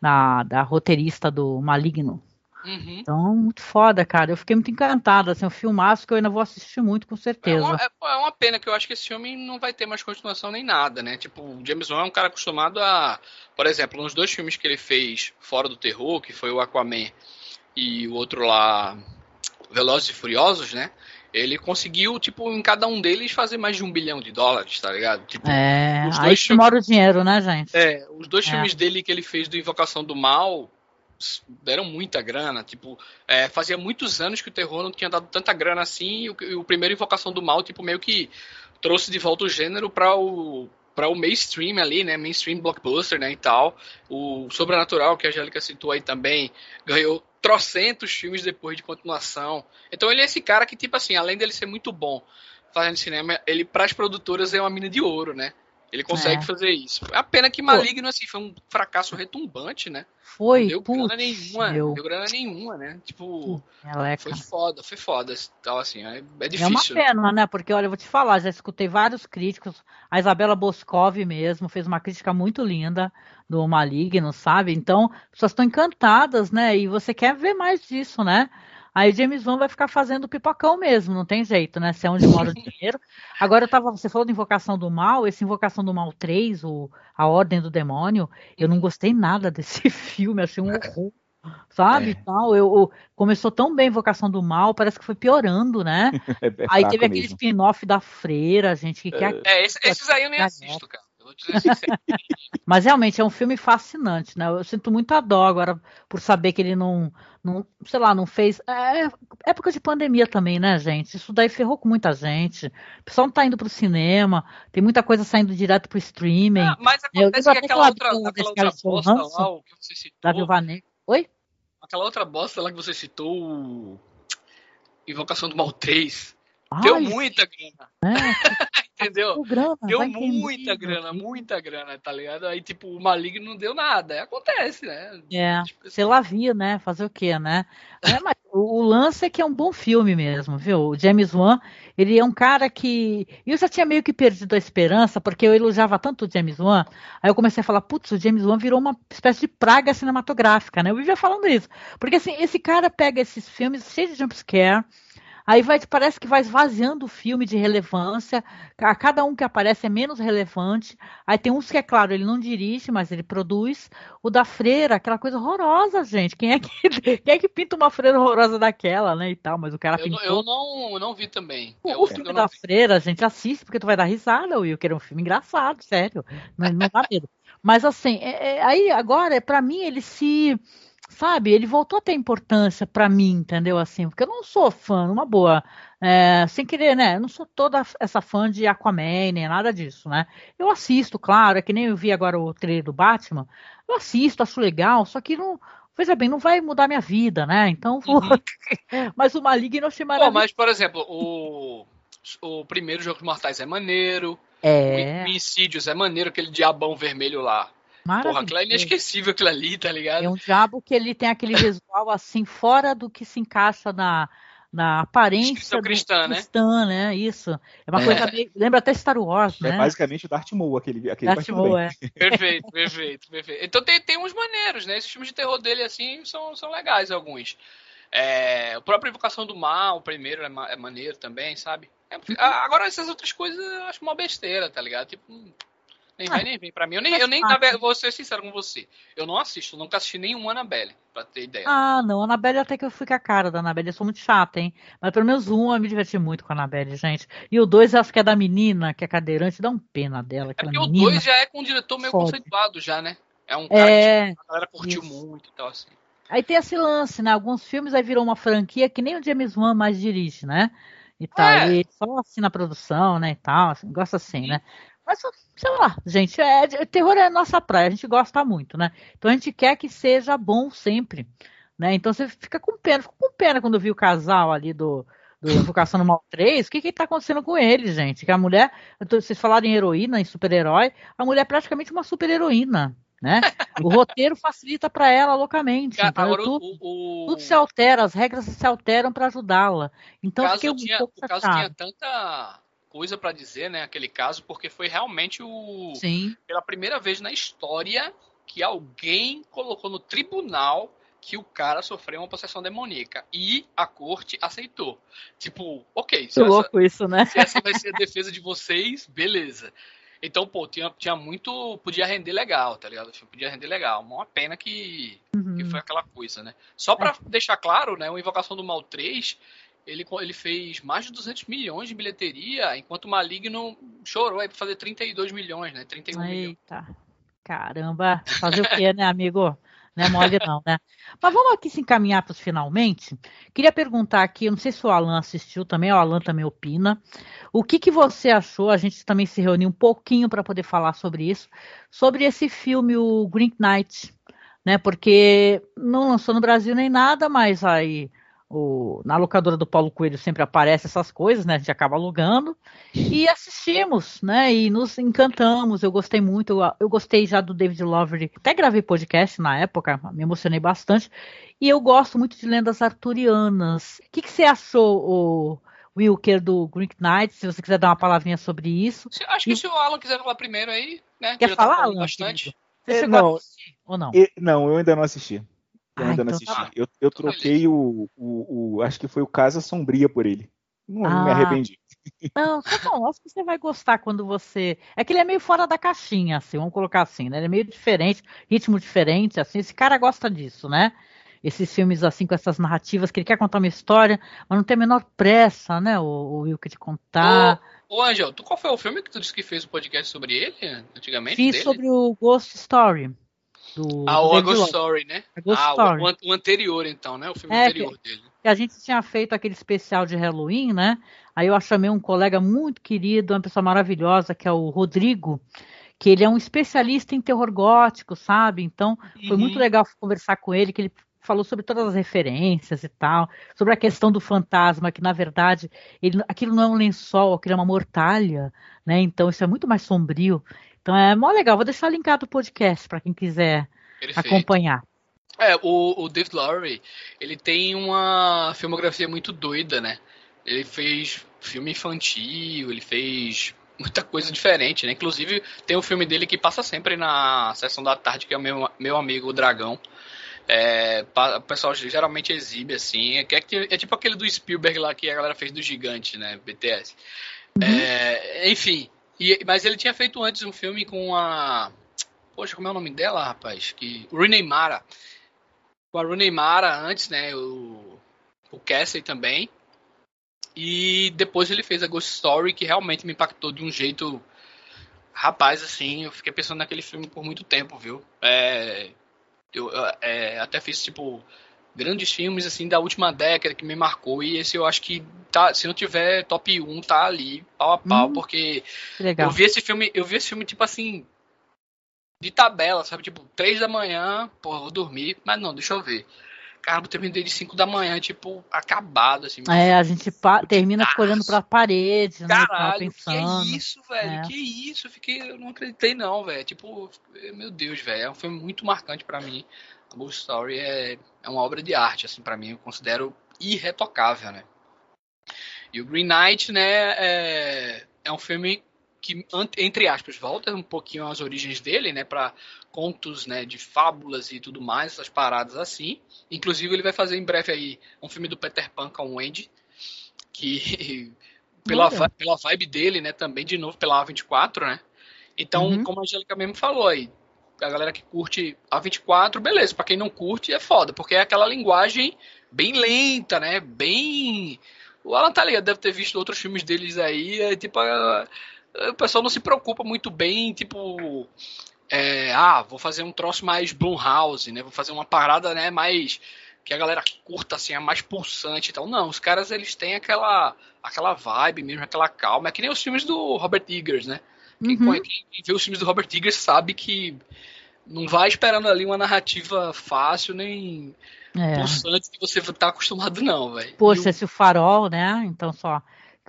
da, da roteirista do Maligno. Uhum. Então, muito foda, cara. Eu fiquei muito encantada. Assim, um filmaço que eu ainda vou assistir muito, com É certeza. uma, é- é uma pena que eu acho que esse filme não vai ter mais continuação nem nada, né? Tipo, o James Wan é um cara acostumado a. Por exemplo, nos dois filmes que ele fez fora do terror, que foi o Aquaman e o outro lá, Velozes e Furiosos, né? Ele conseguiu, tipo, em cada um deles fazer mais de um bilhão de dólares, tá ligado? Tipo, É, os aí dois que filmes- mora o dinheiro, né, gente? É, os dois É. filmes dele que ele fez do Invocação do Mal deram muita grana. Tipo, é, fazia muitos anos que o terror não tinha dado tanta grana assim. E o, e o primeiro Invocação do Mal, tipo, meio que trouxe de volta o gênero para o para o mainstream ali, né, mainstream blockbuster, né, e tal. O Sobrenatural, que a Angélica citou aí também, ganhou trocentos filmes depois de continuação. Então ele é esse cara que, tipo assim, além dele ser muito bom fazendo cinema, ele para as produtoras é uma mina de ouro, né? Ele consegue É. fazer isso. É a pena que Maligno, assim, foi um fracasso retumbante, né? Foi, não deu grana putz, nenhuma, meu. deu grana nenhuma, né? Tipo, Meleca. foi foda, foi foda. Tal, assim, é, é É uma difícil. pena, né? Porque, olha, eu vou te falar, já escutei vários críticos. A Isabela Boscov mesmo fez uma crítica muito linda do Maligno, sabe? Então, as pessoas estão encantadas, né? E você quer ver mais disso, né? Aí o James Wan vai ficar fazendo pipocão mesmo, não tem jeito, né? Se é onde mora o dinheiro. Agora eu tava, você falou de Invocação do Mal, esse Invocação do Mal 3, o A Ordem do Demônio, eu não gostei nada desse filme, achei um horror. Sabe, É. tal, eu, eu- começou tão bem Invocação do Mal, parece que foi piorando, né? É, é Aí teve aquele spin-off da Freira, gente, que quer. É, esse- esses aí eu nem assisto, cara. Eu vou te dizer. Mas realmente é um filme fascinante, né? Eu sinto muita dó agora por saber que ele não, não sei lá, não fez. É época de pandemia também, né, gente? Isso daí ferrou com muita gente. O pessoal não tá indo pro cinema, tem muita coisa saindo direto pro streaming. Ah, mas acontece que aquela que outra, ela- aquela desse cara outra bosta lá, o que você citou, da Viúva Negra. Oi? aquela outra bosta lá que você citou, Invocação do Mal 3, deu Ai, muita grana, é, entendeu? grana, Deu entender, muita grana, muita grana, tá ligado? Aí, tipo, o Maligno não deu nada. Aí Acontece, né? É, Tipo, sei lá via, né? Fazer o quê, né? É, mas o, o lance é que é um bom filme mesmo, viu? O James Wan, ele é um cara que. Eu já tinha meio que perdido a esperança, porque eu elogiava tanto o James Wan, aí eu comecei a falar, putz, o James Wan virou uma espécie de praga cinematográfica, né? Eu vivia falando isso. Porque assim, esse cara pega esses filmes cheios de jumpscare. Aí vai, parece que vai esvaziando o filme de relevância. A cada um que aparece é menos relevante. Aí tem uns que, é claro, ele não dirige, mas ele produz. O da freira, aquela coisa horrorosa, gente. Quem é que, quem é que pinta uma freira horrorosa daquela, né? E tal, mas o cara Eu, não- pintou. eu não, eu não vi também. É O que filme da vi. freira, gente, assiste, porque tu vai dar risada, Will, que era um filme engraçado, sério. Não, não dá medo. Mas assim, é- é- aí agora, pra mim, ele se. Sabe, ele voltou a ter importância pra mim, entendeu? Assim, porque eu não sou fã, uma boa. é, sem querer, né? Eu não sou toda essa fã de Aquaman, nem nada disso, né? Eu assisto, claro, é que nem eu vi agora o trailer do Batman. Eu assisto, acho legal, só que não. Veja bem, não vai mudar minha vida, né? Então, vou... mas o Maligno eu achei mas, por exemplo, o, o primeiro Jogos Mortais é maneiro. É. O Insidious é maneiro, aquele diabão vermelho lá. Porra, aquilo é inesquecível aquilo ali, tá ligado? É um diabo que ele tem aquele visual assim, fora do que se encaixa na, na aparência cristã, né? cristã, né? Isso. É uma É. coisa meio. Lembra até Star Wars, É né? basicamente o Darth Maul, aquele, aquele Darth Maul, é. Perfeito, perfeito, perfeito. Então tem, tem uns maneiros, né? Esses filmes de terror dele, assim, são, são legais alguns. É, o próprio Invocação do Mal, o primeiro, é, ma- é maneiro também, sabe? É, a- agora essas outras coisas eu acho uma besteira, tá ligado? Tipo, hum, Nem vai nem vem. Pra mim, eu nem, eu nem na verdade, vou ser sincero com você. Eu não assisto, nunca assisti nenhum Annabelle, pra ter ideia. Ah, não, a Annabelle até que eu fui com a cara da Annabelle, eu sou muito chata, hein? Mas pelo menos um eu me diverti muito com a Annabelle, gente. E o dois acho que é da menina, que é cadeirante, dá um pena dela. É porque menina. o dois já é com um diretor meio Fode. conceituado já, né? É um cara É, que a galera curtiu isso. muito e tal, assim. Aí tem esse lance, né? Alguns filmes aí virou uma franquia que nem o James Wan mais dirige, né? E tal. É. Ele só assina a produção, né? E tal, assim, gosta assim, né? Mas, sei lá, gente, é, é- terror é a nossa praia, a gente gosta muito, né? Então a gente quer que seja bom sempre, né? Então você fica com pena, fico com pena quando eu vi o casal ali do, do Invocação do Mal 3, o que que tá acontecendo com ele, gente? Que a mulher, vocês falaram em heroína, em super-herói, a mulher é praticamente uma super-heroína, né? O roteiro facilita pra ela loucamente. Cara, então, agora, tudo, o, o, tudo se altera, as regras se alteram pra ajudá-la. Então o eu caso, fiquei um tinha, pouco o caso tinha tanta coisa pra dizer, né? Aquele caso, porque foi realmente o. Sim. Pela primeira vez na história que alguém colocou no tribunal que o cara sofreu uma possessão demoníaca. E a corte aceitou. Tipo, ok, se essa, louco isso, né? se essa vai ser a defesa de vocês, beleza. Então, pô, tinha, tinha muito. Podia render legal, tá ligado? Podia render legal. Uma pena que, Uhum. que foi aquela coisa, né? Só pra deixar claro, né? O Invocação do Mal 3, ele, ele fez mais de 200 milhões de bilheteria, enquanto o Maligno chorou aí pra fazer 32 milhões, né? 31 milhões. Eita, caramba, fazer o quê, né, amigo? Não é mole não, né? Mas vamos aqui se encaminhar para os finalmente. Queria perguntar aqui, eu não sei se o Alan assistiu também, o Alan também opina. O que, que você achou? A gente também se reuniu um pouquinho para poder falar sobre isso, sobre esse filme, o Green Knight, né? Porque não lançou no Brasil nem nada, mas aí o- na locadora do Paulo Coelho sempre aparece essas coisas, né? A gente acaba alugando e assistimos, né? E nos encantamos. Eu gostei muito. Eu, eu gostei já do David Lovery. Até gravei podcast na época, me emocionei bastante. E eu gosto muito de lendas arturianas. O que, que você achou, o Wilker, do Green Knight? Se você quiser dar uma palavrinha sobre isso. Se- Acho que se o Alan quiser falar primeiro aí, né? Quer tá falar, falando Alan, bastante. Você É, chegou a não. assistir ou não? E- não, eu ainda não assisti. Eu Ah, ainda não então tá assisti. bom. eu, eu troquei o, o, o- Acho que foi o Casa Sombria por ele. Não, não me Ah. arrependi. Não, tá bom. Acho que você vai gostar quando você. É que ele é meio fora da caixinha, assim, vamos colocar assim, né? Ele é meio diferente, ritmo diferente, assim. Esse cara gosta disso, né? Esses filmes, assim, com essas narrativas, que ele quer contar uma história, mas não tem a menor pressa, né? O, o Wilker de contar. Ô, Angel, tu, qual foi o filme que tu disse que fez o podcast sobre ele, antigamente? Fiz dele? sobre o Ghost Story. Do, Ah, A Ghost Lowery. Story, né? A Ghost ah, Story. O, o anterior, então, né? O filme É, anterior dele. que a gente tinha feito aquele especial de Halloween, né? Aí eu chamei um colega muito querido, uma pessoa maravilhosa, que é o Rodrigo, que ele é um especialista em terror gótico, sabe? Então foi Uhum. muito legal conversar com ele, que ele falou sobre todas as referências e tal, sobre a questão do fantasma, que na verdade ele, aquilo não é um lençol, aquilo é uma mortalha, né? Então isso é muito mais sombrio. Então é mó legal, vou deixar linkado o podcast para quem quiser Perfeito. acompanhar. É, o, o David Lowery, ele tem uma filmografia muito doida, né? Ele fez filme infantil, ele fez muita coisa diferente, né? Inclusive, tem um filme dele que passa sempre na sessão da tarde, que é o meu, meu amigo o Dragão. É, o pessoal geralmente exibe, assim. É, é, é tipo aquele do Spielberg lá que a galera fez do Gigante, né? BTS. É, enfim, e- mas ele tinha feito antes um filme com a. Poxa, como é o nome dela, rapaz? Que, Rooney Mara. Com a Rooney Mara antes, né? O, o Cassie também. E depois ele fez a Ghost Story, que realmente me impactou de um jeito. Rapaz, assim, eu fiquei pensando naquele filme por muito tempo, viu? É, eu é, até fiz, tipo, grandes filmes, assim, da última década que me marcou. E esse eu acho que, tá, se não tiver top 1, tá ali, pau a pau, Hum, porque Que legal. eu vi esse filme, eu vi esse filme, tipo assim, de tabela, sabe? Tipo, 3 da manhã, pô, vou dormir, mas não, deixa eu ver. Cara, eu terminei de 5 da manhã, tipo, acabado, assim. É, a gente termina ficando olhando pra parede, né? e tal, Caralho, pensando. que é isso, velho? É. Que isso? Eu fiquei, eu não acreditei não, velho. Tipo, meu Deus, velho, é um filme muito marcante pra mim. Ghost Story é, é uma obra de arte, assim, pra mim, eu considero irretocável, né? E o Green Knight, né, é, é um filme que, entre aspas, volta um pouquinho às origens dele, né, para contos, né, de fábulas e tudo mais, essas paradas assim. Inclusive ele vai fazer em breve aí um filme do Peter Pan com o Andy, que pela, pela vibe dele, né, também de novo pela A24, né? Então, Uhum. como a Angélica mesmo falou aí, a galera que curte a 24, beleza. Pra quem não curte, é foda, porque é aquela linguagem bem lenta, né? Bem. O Alan tá deve ter visto outros filmes deles aí, é tipo. a- O pessoal não se preocupa muito bem, tipo. é, ah, vou fazer um troço mais Blumhouse, né? Vou fazer uma parada, né, mais que a galera curta assim, é mais pulsante e tal. Não, os caras eles têm aquela aquela vibe mesmo, aquela calma. É que nem os filmes do Robert Eggers, né? Quem, Uhum. quem vê os filmes do Robert Eggers sabe que não vai esperando ali uma narrativa fácil nem É. pulsante que você tá acostumado não, velho. Poxa, E o- esse farol, né? Então só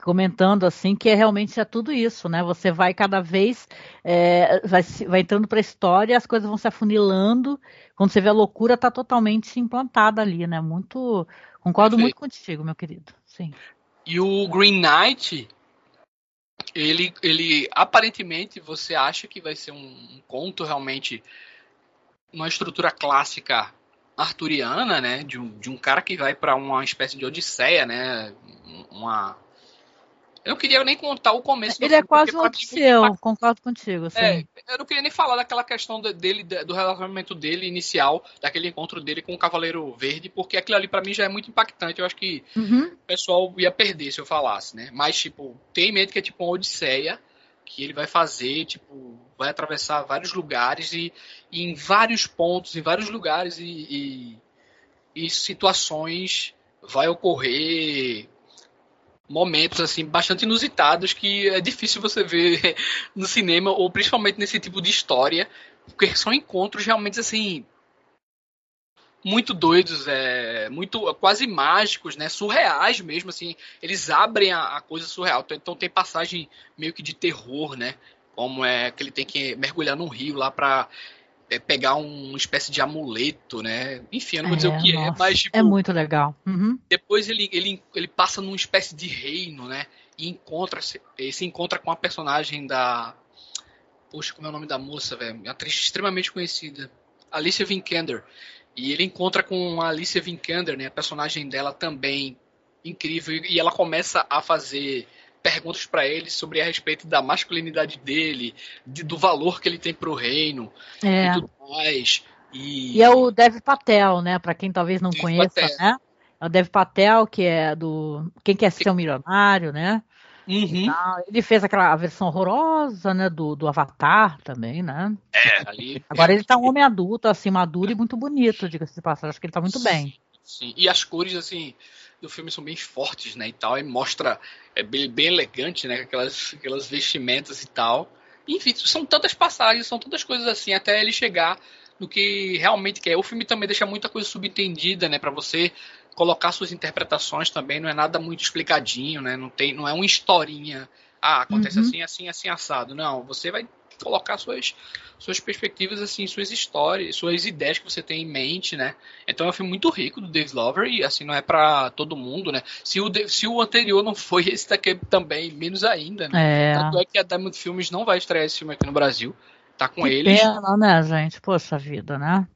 comentando assim que é realmente é tudo isso, né? Você vai cada vez é, vai, vai entrando para a história, as coisas vão se afunilando. Quando você vê a loucura, tá totalmente implantada ali, né? Muito concordo muito contigo, meu querido. Sim. E o Green Knight, ele, ele aparentemente você acha que vai ser um, um conto realmente uma estrutura clássica arturiana, né? De um, de um cara que vai para uma espécie de odisseia, né? Uma eu não queria nem contar o começo do Ele é quase um odisseu, concordo contigo. Sim. é, eu não queria nem falar daquela questão de- dele, de- do relacionamento dele inicial, daquele encontro dele com o Cavaleiro Verde, porque aquilo ali pra mim já é muito impactante. Eu acho que Uhum. o pessoal ia perder se eu falasse, né? Mas, tipo, tem em mente que é tipo uma odisseia que ele vai fazer, tipo, vai atravessar vários lugares e, e em vários pontos, em vários lugares e, e, e situações vai ocorrer momentos assim bastante inusitados que é difícil você ver no cinema ou principalmente nesse tipo de história porque são encontros realmente assim muito doidos é muito quase mágicos né surreais mesmo assim eles abrem a, a coisa surreal. Então tem passagem meio que de terror né como é que ele tem que mergulhar num rio lá para pegar um- uma espécie de amuleto, né? Enfim, eu não vou dizer o que é, nossa, mas tipo, é muito legal. Uhum. depois ele, ele, ele passa numa espécie de reino, né? E encontra se se encontra com a personagem da Poxa, como é o nome da moça, velho? Uma atriz extremamente conhecida. Alicia Vikander. E ele encontra com a Alicia Vikander, né? A personagem dela também incrível. E ela começa a fazer perguntas para ele sobre a respeito da masculinidade dele, de- do valor que ele tem pro reino É. e tudo mais. E, E é o Dev Patel, né? Para quem talvez não Dev conheça, Patel. né? É o Dev Patel, que é do Quem Quer Ser um Milionário, né? Uhum. Ele fez aquela versão horrorosa, né? Do, do Avatar também, né? É, ali. Agora ele tá um homem adulto, assim, maduro e muito bonito, diga-se de passagem. Acho que ele tá muito bem. Sim, e as cores, assim, do filme são bem fortes, né, e tal, e mostra, é bem, bem elegante, né, aquelas, aquelas vestimentas e tal. Enfim, são tantas passagens, são tantas coisas assim, até ele chegar no que realmente quer. O filme também deixa muita coisa subentendida, né, para você colocar suas interpretações também, não é nada muito explicadinho, né, não tem, não é uma historinha, ah, acontece Uhum. assim, assim, assim, assado. Não, você vai colocar suas, suas perspectivas, assim, suas histórias, suas ideias que você tem em mente, né? Então é um filme muito rico do Dave Lover e assim não é pra todo mundo, né? Se o, se o anterior não foi, esse daqui também, menos ainda, né? É. Tanto é que a Diamond Filmes não vai estrear esse filme aqui no Brasil. Tá com Que eles. pena, né, gente? Poxa vida, né?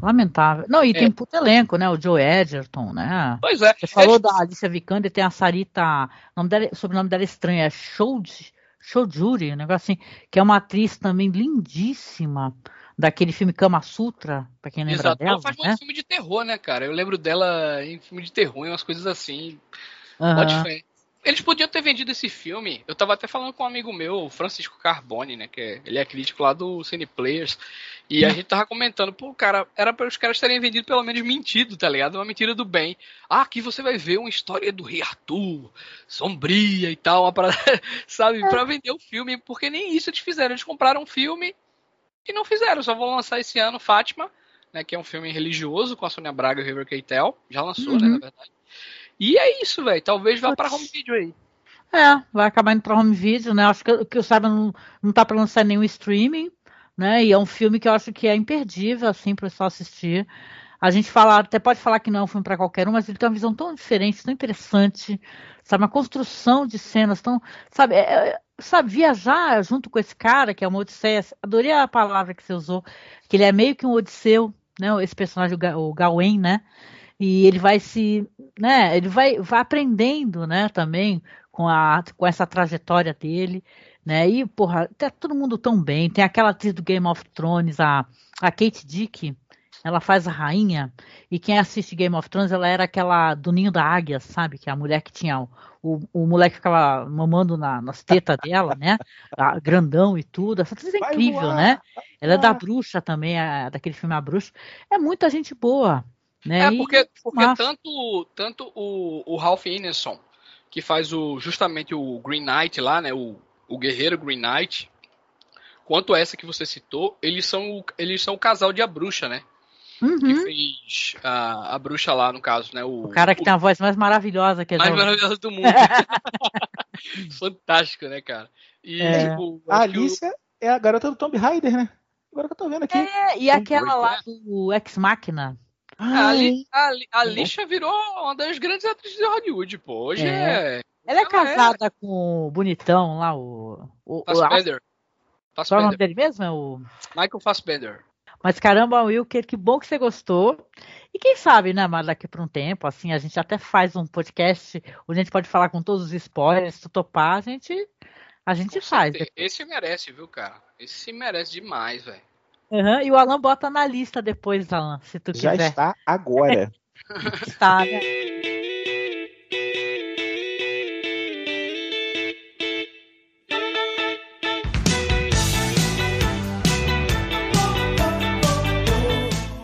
Lamentável. Não, e É. tem puto elenco, né? O Joe Edgerton, né? Pois é. Você falou da Alicia Vikander, tem a Sarita, o nome dela, sobrenome dela é estranho, é Shoji, Shojuri, um negócio assim, que é uma atriz também lindíssima, daquele filme Kama Sutra, pra quem lembra Exato. dela, Ela faz né? muito filme de terror, né, cara? Eu lembro dela em filme de terror, em umas coisas assim. Aham. Pode fé. Eles podiam ter vendido esse filme. Eu tava até falando com um amigo meu, Francisco Carbone, né? Que é- ele é crítico lá do Cine Players. E a gente tava comentando, pô, cara, era para os caras terem vendido pelo menos mentido, tá ligado? Uma mentira do bem. Ah, aqui você vai ver uma história do Rei Arthur, sombria e tal, uma parada, sabe? Pra vender o filme, porque nem isso eles fizeram. Eles compraram um filme e não fizeram. Só vão lançar esse ano Fátima, né? Que é um filme religioso com a Sônia Braga e o River Keitel. Já lançou, né, Uhum. na verdade. E é isso, velho. Talvez vá pra home video aí. É, vai acabar indo pra home video, né? Acho que, que eu saiba não, não tá pra lançar nenhum streaming, né? E é um filme que eu acho que é imperdível, assim, pro pessoal assistir. A gente fala, até pode falar que não é um filme pra qualquer um, mas ele tem uma visão tão diferente, tão interessante, sabe? Uma construção de cenas tão, sabe? é- é- sabe, viajar junto com esse cara, que é uma odisseia, adorei a palavra que você usou, que ele é meio que um odisseu, né? Esse personagem, o Ga- o Gawain, né? E ele vai se, né, ele vai, vai aprendendo, né, também com, a, com essa trajetória dele, né? E, porra, tá todo mundo tão bem. Tem aquela atriz do Game of Thrones, a, a Kate Dick, ela faz a rainha. E quem assiste Game of Thrones, ela era aquela do ninho da águia, sabe? Que é a mulher que tinha. O, o, o moleque ficava mamando na, nas tetas dela, né? A, grandão e tudo. Essa atriz é incrível, voar, né? Ela é da voar. bruxa também, a- daquele filme A Bruxa. É muita gente boa. Né? É, porque, porque tanto, tanto o, o Ralph Ineson, que faz o, justamente o Green Knight lá, né? O, o Guerreiro Green Knight, quanto essa que você citou, eles são, o- eles são o casal de A Bruxa, né? Que Uhum. fez a, a bruxa lá, no caso, né? O, O cara que tem a voz mais maravilhosa que a mais gente maravilhoso do mundo. Fantástico, né, cara? E, É. tipo, A que o- Alicia é a garota do Tomb Raider, né? Agora que eu tô vendo aqui. É, e aquela lá do Ex Machina. A, a, Ali- a Alicia virou uma das grandes atrizes de Hollywood, pô. Hoje É. é. Ela é Ela casada com o bonitão lá, o. o, o Fassbender. qual é o nome dele mesmo? É o. Michael Fassbender. Mas caramba, Wilker, que bom que você gostou. E quem sabe, né, mas daqui por um tempo, assim, a gente até faz um podcast onde a gente pode falar com todos os spoilers, se tu topar, a gente, a gente faz. Esse- Esse merece, viu, cara? Esse merece demais, velho. Aham, e o Alan bota na lista depois, Alan, se tu já quiser. está agora. Está, né?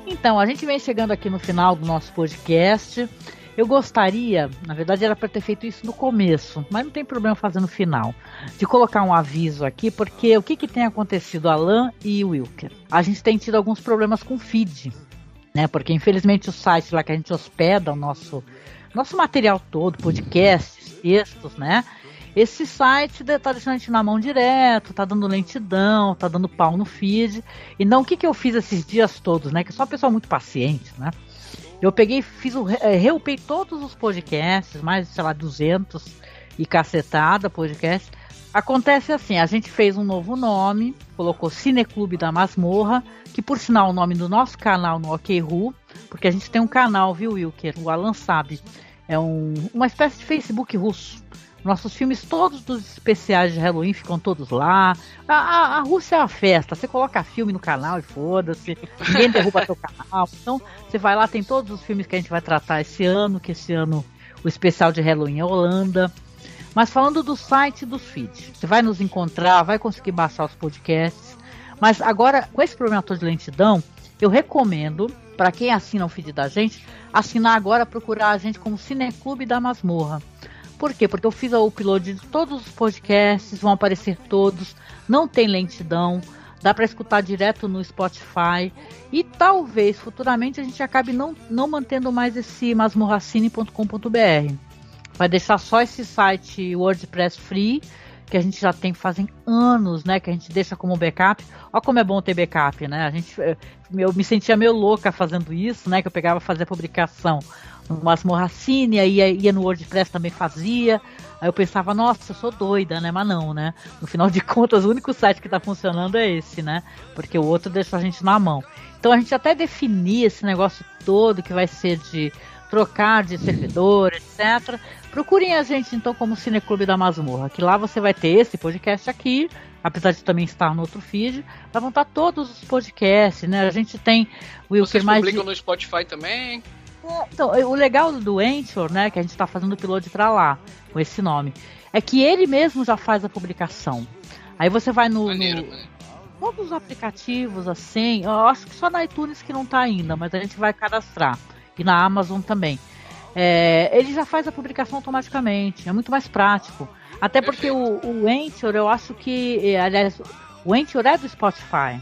Então, a gente vem chegando aqui no final do nosso podcast. Eu gostaria, na verdade era para ter feito isso no começo, mas não tem problema fazer no final, de colocar um aviso aqui, porque o que, que tem acontecido, Alan e Wilker? A gente tem tido alguns problemas com o feed, né? Porque infelizmente o site lá que a gente hospeda o nosso, nosso material todo, podcasts, textos, né? Esse site tá deixando a gente na mão direto, tá dando lentidão, tá dando pau no feed. Então o que, que eu fiz esses dias todos, né? Que eu sou uma pessoa muito paciente, né? Eu peguei, fiz o, eh, reupei todos os podcasts, mais, sei lá, 200 e cacetada podcast. Acontece assim, a gente fez um novo nome, colocou Cineclube da Masmorra, que por sinal é o nome do nosso canal no OKRU, porque a gente tem um canal, viu, Wilker? O Alan sabe. É um, uma espécie de Facebook russo. Nossos filmes, todos dos especiais de Halloween ficam todos lá. A, a, a Rússia é uma festa. Você coloca filme no canal e foda-se. Ninguém derruba seu canal. Então, você vai lá, tem todos os filmes que a gente vai tratar esse ano, que esse ano o especial de Halloween é Holanda. Mas falando do site e dos feeds, você vai nos encontrar, vai conseguir baixar os podcasts. Mas agora, com esse problema todo de lentidão, eu recomendo, para quem assina o feed da gente, assinar agora, procurar a gente como Cineclube da Masmorra. Por quê? Porque eu fiz o upload de todos os podcasts, vão aparecer todos, não tem lentidão, dá para escutar direto no Spotify e talvez futuramente a gente acabe não, não mantendo mais esse masmorracine.com.br. Vai deixar só esse site WordPress free, que a gente já tem fazem anos, né? Que a gente deixa como backup. Olha como é bom ter backup, né? A gente, eh, eu me sentia meio louca fazendo isso, né? Que eu pegava fazer a publicação no Masmorracine, aí ia, ia no WordPress também fazia. Aí eu pensava, nossa, eu sou doida, né? Mas não, né? No final de contas, o único site que está funcionando é esse, né? Porque o outro deixa a gente na mão. Então a gente até definir esse negócio todo que vai ser de trocar de servidor, etc. Procurem a gente então como Cineclube da Masmorra, que lá você vai ter esse podcast aqui, apesar de também estar no outro feed, mas vão estar todos os podcasts, né? A gente tem o Vocês mais de... publicam no Spotify também? Então, o legal do Anchor, né, que a gente está fazendo o upload para lá, com esse nome, é que ele mesmo já faz a publicação. Aí você vai no, Maneiro, no todos os aplicativos assim, eu acho que só na iTunes que não tá ainda, mas a gente vai cadastrar e na Amazon também. É, ele já faz a publicação automaticamente, é muito mais prático. Até porque o, o Anchor, eu acho que, eh, aliás, o Anchor é do Spotify.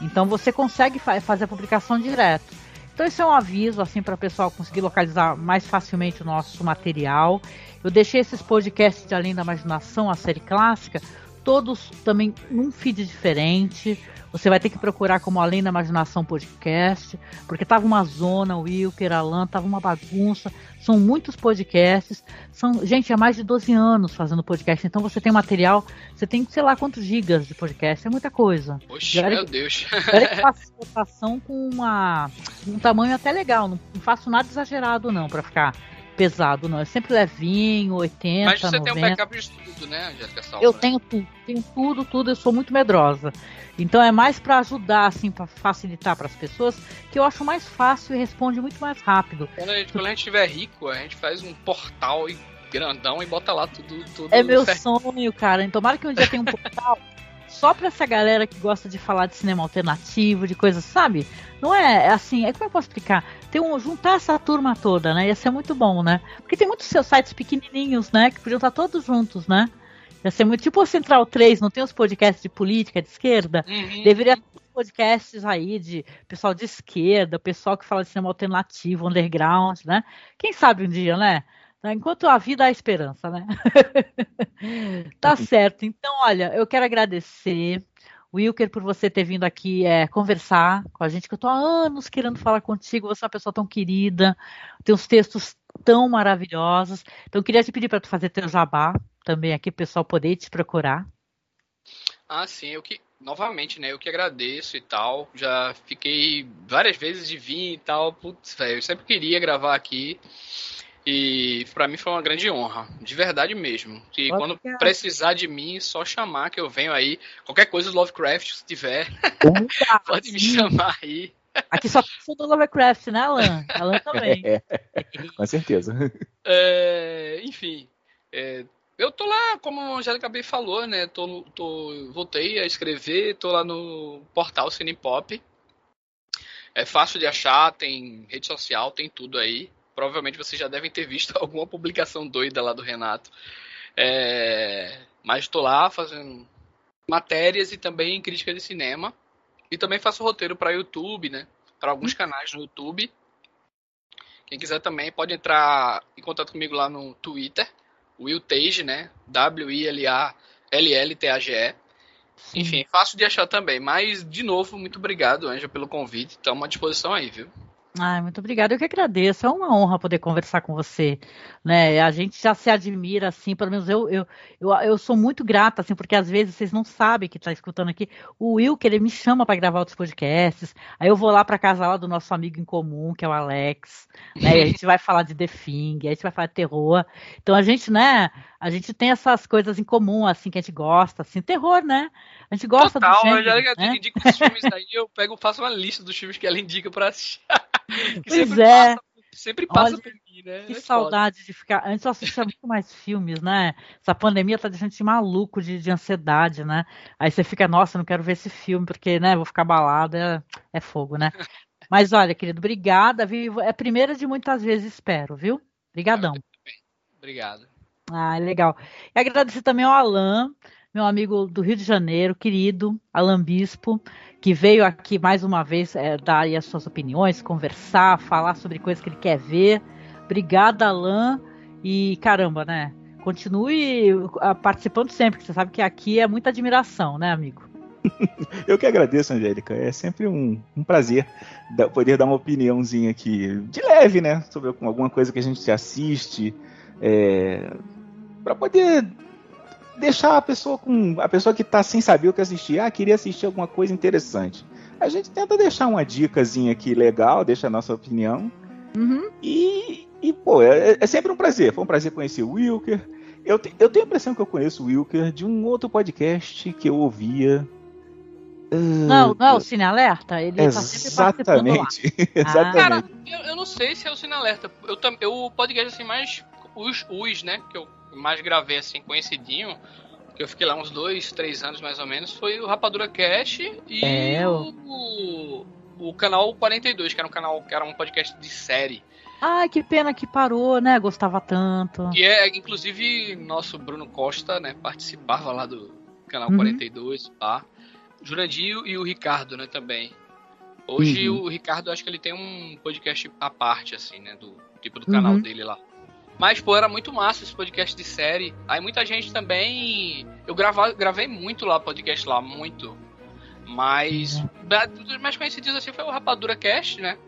Então você consegue fa fazer a publicação direto. Então esse é um aviso assim para o pessoal conseguir localizar mais facilmente o nosso material. Eu deixei esses podcasts de Além da Imaginação, a série clássica, todos também num feed diferente. Você vai ter que procurar como Além da Imaginação Podcast, porque tava uma zona, o Wilker, Alan, tava uma bagunça. São muitos podcasts. São, gente, há mais de 12 anos fazendo podcast. Então você tem material, você tem sei lá quantos gigas de podcast, é muita coisa. Oxe, olha meu que- Deus. Olha que faço votação com uma, um tamanho até legal. Não, não faço nada exagerado, não, para ficar pesado, não. É sempre levinho, 80, Mas você 90. tem um backup de tudo, né, Angélica Salva? Eu tenho tudo, tenho tudo, tudo. Eu sou muito medrosa. Então é mais pra ajudar, assim, pra facilitar pras pessoas, que eu acho mais fácil e responde muito mais rápido. Quando a gente, quando a gente estiver rico, a gente faz um portal e grandão e bota lá tudo. tudo É meu certo. sonho, cara. Tomara que um dia tenha um portal só pra essa galera que gosta de falar de cinema alternativo, de coisas, sabe? Não é é assim, é como eu posso explicar? Tem um, juntar essa turma toda, né? Ia ser muito bom, né? Porque tem muitos seus sites pequenininhos, né? Que podiam estar todos juntos, né? Ia ser muito tipo o Central 3, não tem os podcasts de política, de esquerda? Uhum. Deveria podcasts aí de pessoal de esquerda, pessoal que fala de cinema alternativo, underground, né? Quem sabe um dia, né? Enquanto a vida há esperança, né? tá certo. Então, olha, eu quero agradecer, Wilker, por você ter vindo aqui é, conversar com a gente, que eu tô há anos querendo falar contigo. Você é uma pessoa tão querida, tem uns textos tão maravilhosos. Então, eu queria te pedir para tu fazer teu jabá também aqui, o pessoal poder te procurar. Ah, sim, eu que. Novamente, né? Eu que agradeço e tal. Já fiquei várias vezes de vir e tal. Putz, velho, eu sempre queria gravar aqui. E pra mim foi uma grande honra, de verdade mesmo. E quando precisar de mim, só chamar que eu venho aí. Qualquer coisa do Lovecraft, se tiver, Opa, pode me sim. chamar aí. Aqui só sou do Lovecraft, né, Alan? Alan também. É, com certeza. É, enfim, é, eu tô lá, como a Angélica bem falou, né? Tô, tô, voltei a escrever, tô lá no portal Cinepop. É fácil de achar, tem rede social, tem tudo aí. Provavelmente vocês já devem ter visto alguma publicação doida lá do Renato. É, mas tô lá fazendo matérias e também crítica de cinema. E também faço roteiro para YouTube, né? Para alguns canais no YouTube. Quem quiser também pode entrar em contato comigo lá no Twitter, Will Tage, né? W-I-L-A-L-L-T-A-G-E. Enfim, fácil de achar também. Mas, de novo, muito obrigado, Anja, pelo convite. Estamos à disposição aí, viu? Muito obrigada. Eu que agradeço. É uma honra poder conversar com você. Né? A gente já se admira, assim, pelo menos eu, eu, eu, eu sou muito grata, assim, porque às vezes vocês não sabem que está escutando aqui. O Will, que ele me chama para gravar outros podcasts. Aí eu vou lá para casa lá do nosso amigo em comum, que é o Alex. Né? E a gente vai falar de The Thing, a gente vai falar de terror. Então a gente, né? A gente tem essas coisas em comum, assim, que a gente gosta, assim, terror, né? A gente gosta Total, do gênero, Angélica né? indica os filmes aí, eu pego, faço uma lista dos filmes que ela indica pra assistir. Que Pois é. Passa, sempre passa Olha, por mim, né? Que É foda. saudade de ficar. Antes eu assistia muito mais filmes, né? Essa pandemia tá deixando gente maluco de, de ansiedade, né? Aí você fica, nossa, não quero ver esse filme, porque, né, vou ficar balado, é, é fogo, né? Mas olha, querido, obrigada, viu? É a primeira de muitas vezes, espero, viu? Obrigadão. Obrigado. Ah, legal. E agradecer também ao Alan, meu amigo do Rio de Janeiro, querido Alan Bispo, que veio aqui mais uma vez é, dar as suas opiniões, conversar, falar sobre coisas que ele quer ver. Obrigada, Alan. E caramba, né? Continue ah, participando sempre, que você sabe que aqui é muita admiração, né, amigo? Eu que agradeço, Angélica. É sempre um, um prazer poder dar uma opiniãozinha aqui, de leve, né? Sobre alguma coisa que a gente assiste. É, para poder deixar a pessoa com. A pessoa que tá sem saber o que assistir, ah, queria assistir alguma coisa interessante. A gente tenta deixar uma dicasinha aqui legal, deixa a nossa opinião. Uhum. E, e, pô, é, é sempre um prazer. Foi um prazer conhecer o Wilker. Eu, te- eu tenho a impressão que eu conheço o Wilker de um outro podcast que eu ouvia. Não, não é o Cine Alerta? Ele tá sempre participando lá. Exatamente. Ah. Cara, Exatamente. eu, eu não sei se é o Cine Alerta. Eu, eu, o podcast assim, mais. Os, os, né? Que eu mais gravei assim, conhecidinho. Que eu fiquei lá uns dois, três anos mais ou menos. Foi o Rapadura Cash e É, o, o, o canal 42, que era um canal que era um podcast de série. Ai, que pena que parou, né? Gostava tanto. Que é, inclusive, nosso Bruno Costa, né? Participava lá do canal Uhum. 42, tá? O Jurandir e o Ricardo, né, também. Hoje Uhum. o Ricardo, acho que ele tem um podcast à parte, assim, né? Do tipo do canal Uhum. dele lá. Mas, pô, era muito massa esse podcast de série. Aí muita gente também. Eu grava, gravei muito lá, podcast lá, muito. Mas. Uhum. da- Dos mais conhecidos assim foi o Rapadura Cast, né?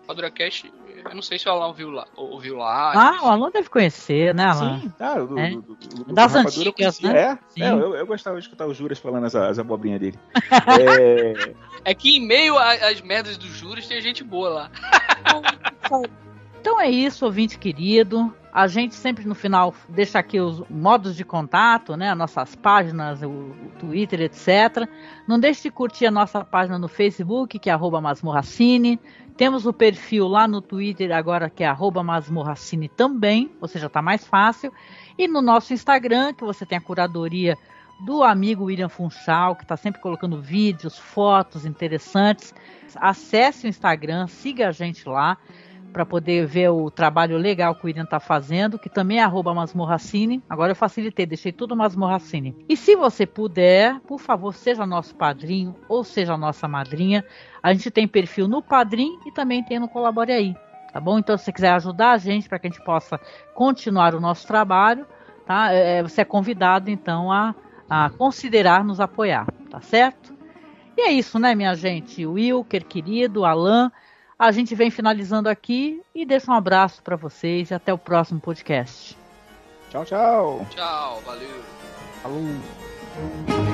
Rapadura Cast, eu não sei se o Alan ouviu lá. Ouviu lá Ah, o Alan deve conhecer, né, Alan? Sim, tá. Do, É. do- do- do- do Das antigas, né? É, Sim. é, eu, eu gostava de escutar o Juras falando as, as abobrinhas dele. É, É que em meio às merdas dos juros tem gente boa lá. Então é isso, ouvinte querido. A gente sempre no final deixa aqui os modos de contato, né? Nossas páginas, o, Twitter, etc. Não deixe de curtir a nossa página no Facebook, que é Masmorracine. Temos o perfil lá no Twitter agora, que é Masmorracine também, ou seja, está mais fácil. E no nosso Instagram, que você tem a curadoria do amigo William Funchal, que está sempre colocando vídeos, fotos interessantes. Acesse o Instagram, siga a gente lá para poder ver o trabalho legal que o William está fazendo, que também é arroba Masmorracine. Agora eu facilitei, deixei tudo Masmorracine. E se você puder, por favor, seja nosso padrinho ou seja nossa madrinha. A gente tem perfil no Padrim e também tem no Colabore Aí. Tá bom? Então, se você quiser ajudar a gente para que a gente possa continuar o nosso trabalho, tá? É, você é convidado, então, a, a considerar nos apoiar, tá certo? E é isso, né, minha gente? Wilker, querido, Alan. A gente vem finalizando aqui e deixa um abraço para vocês e até o próximo podcast. Tchau, tchau. Tchau, valeu. Falou.